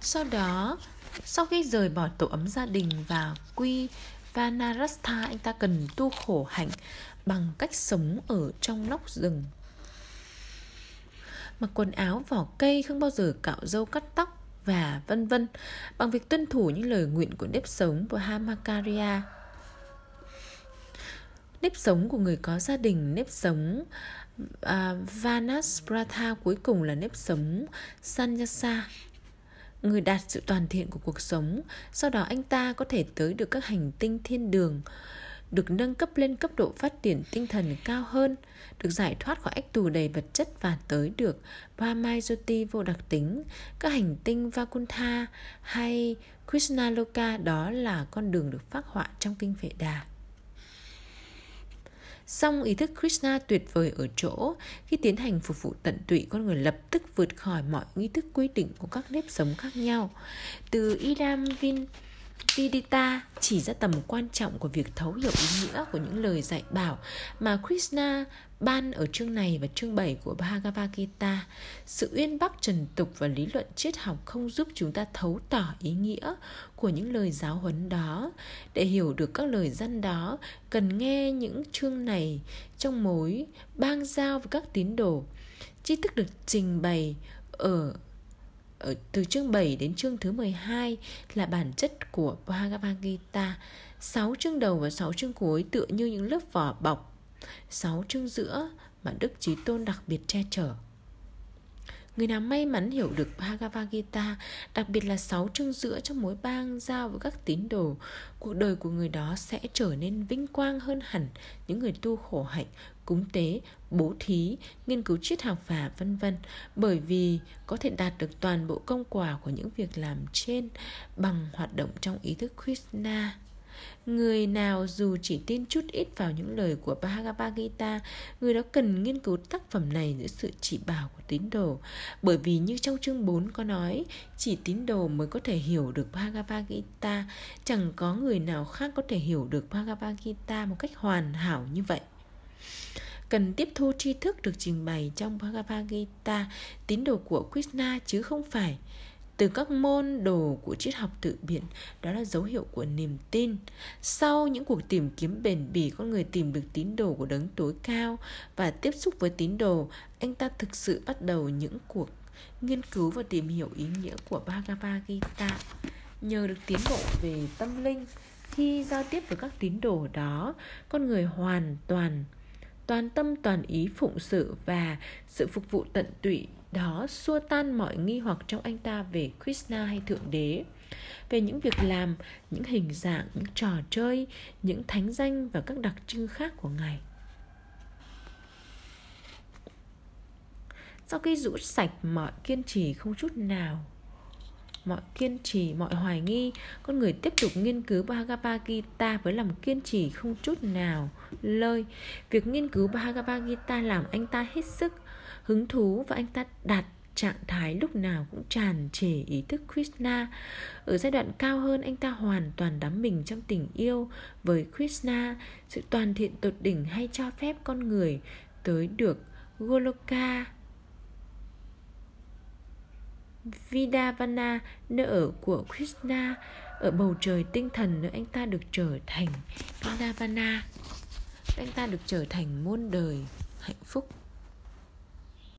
Sau đó, sau khi rời bỏ tổ ấm gia đình và quy Vanarastha, anh ta cần tu khổ hạnh bằng cách sống ở trong nóc rừng. Mặc quần áo vỏ cây không bao giờ cạo râu cắt tóc và vân vân bằng việc tuân thủ những lời nguyện của nếp sống của hamakaria. Nếp sống của người có gia đình, nếp sống à, uh, Vanasprata cuối cùng là nếp sống Sanyasa người đạt sự toàn thiện của cuộc sống sau đó anh ta có thể tới được các hành tinh thiên đường được nâng cấp lên cấp độ phát triển tinh thần cao hơn, được giải thoát khỏi ách tù đầy vật chất và tới được Brahmayoti vô đặc tính, các hành tinh Vakuntha hay Krishnaloka, đó là con đường được phát họa trong kinh Vệ Đà Song ý thức Krishna tuyệt vời ở chỗ, khi tiến hành phục vụ tận tụy, con người lập tức vượt khỏi mọi nghi thức quy định của các nếp sống khác nhau. Từ Idam Vin Vidita chỉ ra tầm quan trọng của việc thấu hiểu ý nghĩa của những lời dạy bảo mà Krishna ban ở chương này và chương 7 của Bhagavad Gita. Sự uyên bác trần tục và lý luận triết học không giúp chúng ta thấu tỏ ý nghĩa của những lời giáo huấn đó. Để hiểu được các lời dân đó, cần nghe những chương này trong mối bang giao với các tín đồ. Tri thức được trình bày ở ở từ chương 7 đến chương thứ 12 là bản chất của Bhagavad Gita. 6 chương đầu và 6 chương cuối tựa như những lớp vỏ bọc. 6 chương giữa mà Đức Chí Tôn đặc biệt che chở. Người nào may mắn hiểu được Bhagavad Gita, đặc biệt là sáu chương giữa trong mối bang giao với các tín đồ, cuộc đời của người đó sẽ trở nên vinh quang hơn hẳn những người tu khổ hạnh, cúng tế, bố thí, nghiên cứu triết học và vân vân, bởi vì có thể đạt được toàn bộ công quả của những việc làm trên bằng hoạt động trong ý thức Krishna. Người nào dù chỉ tin chút ít vào những lời của Bhagavad Gita, người đó cần nghiên cứu tác phẩm này dưới sự chỉ bảo của tín đồ. Bởi vì như trong chương 4 có nói, chỉ tín đồ mới có thể hiểu được Bhagavad Gita, chẳng có người nào khác có thể hiểu được Bhagavad Gita một cách hoàn hảo như vậy cần tiếp thu tri thức được trình bày trong Bhagavad Gita, tín đồ của Krishna chứ không phải. Từ các môn đồ của triết học tự biện đó là dấu hiệu của niềm tin. Sau những cuộc tìm kiếm bền bỉ con người tìm được tín đồ của đấng tối cao và tiếp xúc với tín đồ anh ta thực sự bắt đầu những cuộc nghiên cứu và tìm hiểu ý nghĩa của Bhagavad Gita. Nhờ được tiến bộ về tâm linh khi giao tiếp với các tín đồ đó con người hoàn toàn toàn tâm toàn ý phụng sự và sự phục vụ tận tụy đó xua tan mọi nghi hoặc trong anh ta về Krishna hay Thượng Đế về những việc làm, những hình dạng, những trò chơi, những thánh danh và các đặc trưng khác của Ngài. Sau khi rũ sạch mọi kiên trì không chút nào mọi kiên trì, mọi hoài nghi, con người tiếp tục nghiên cứu Bhagavad Gita với lòng kiên trì không chút nào lơi. Việc nghiên cứu Bhagavad Gita làm anh ta hết sức hứng thú và anh ta đạt trạng thái lúc nào cũng tràn trề ý thức Krishna. Ở giai đoạn cao hơn, anh ta hoàn toàn đắm mình trong tình yêu với Krishna, sự toàn thiện tột đỉnh hay cho phép con người tới được Goloka Vidavana, nơi ở của Krishna, ở bầu trời tinh thần nơi anh ta được trở thành Vidavana, anh ta được trở thành muôn đời hạnh phúc.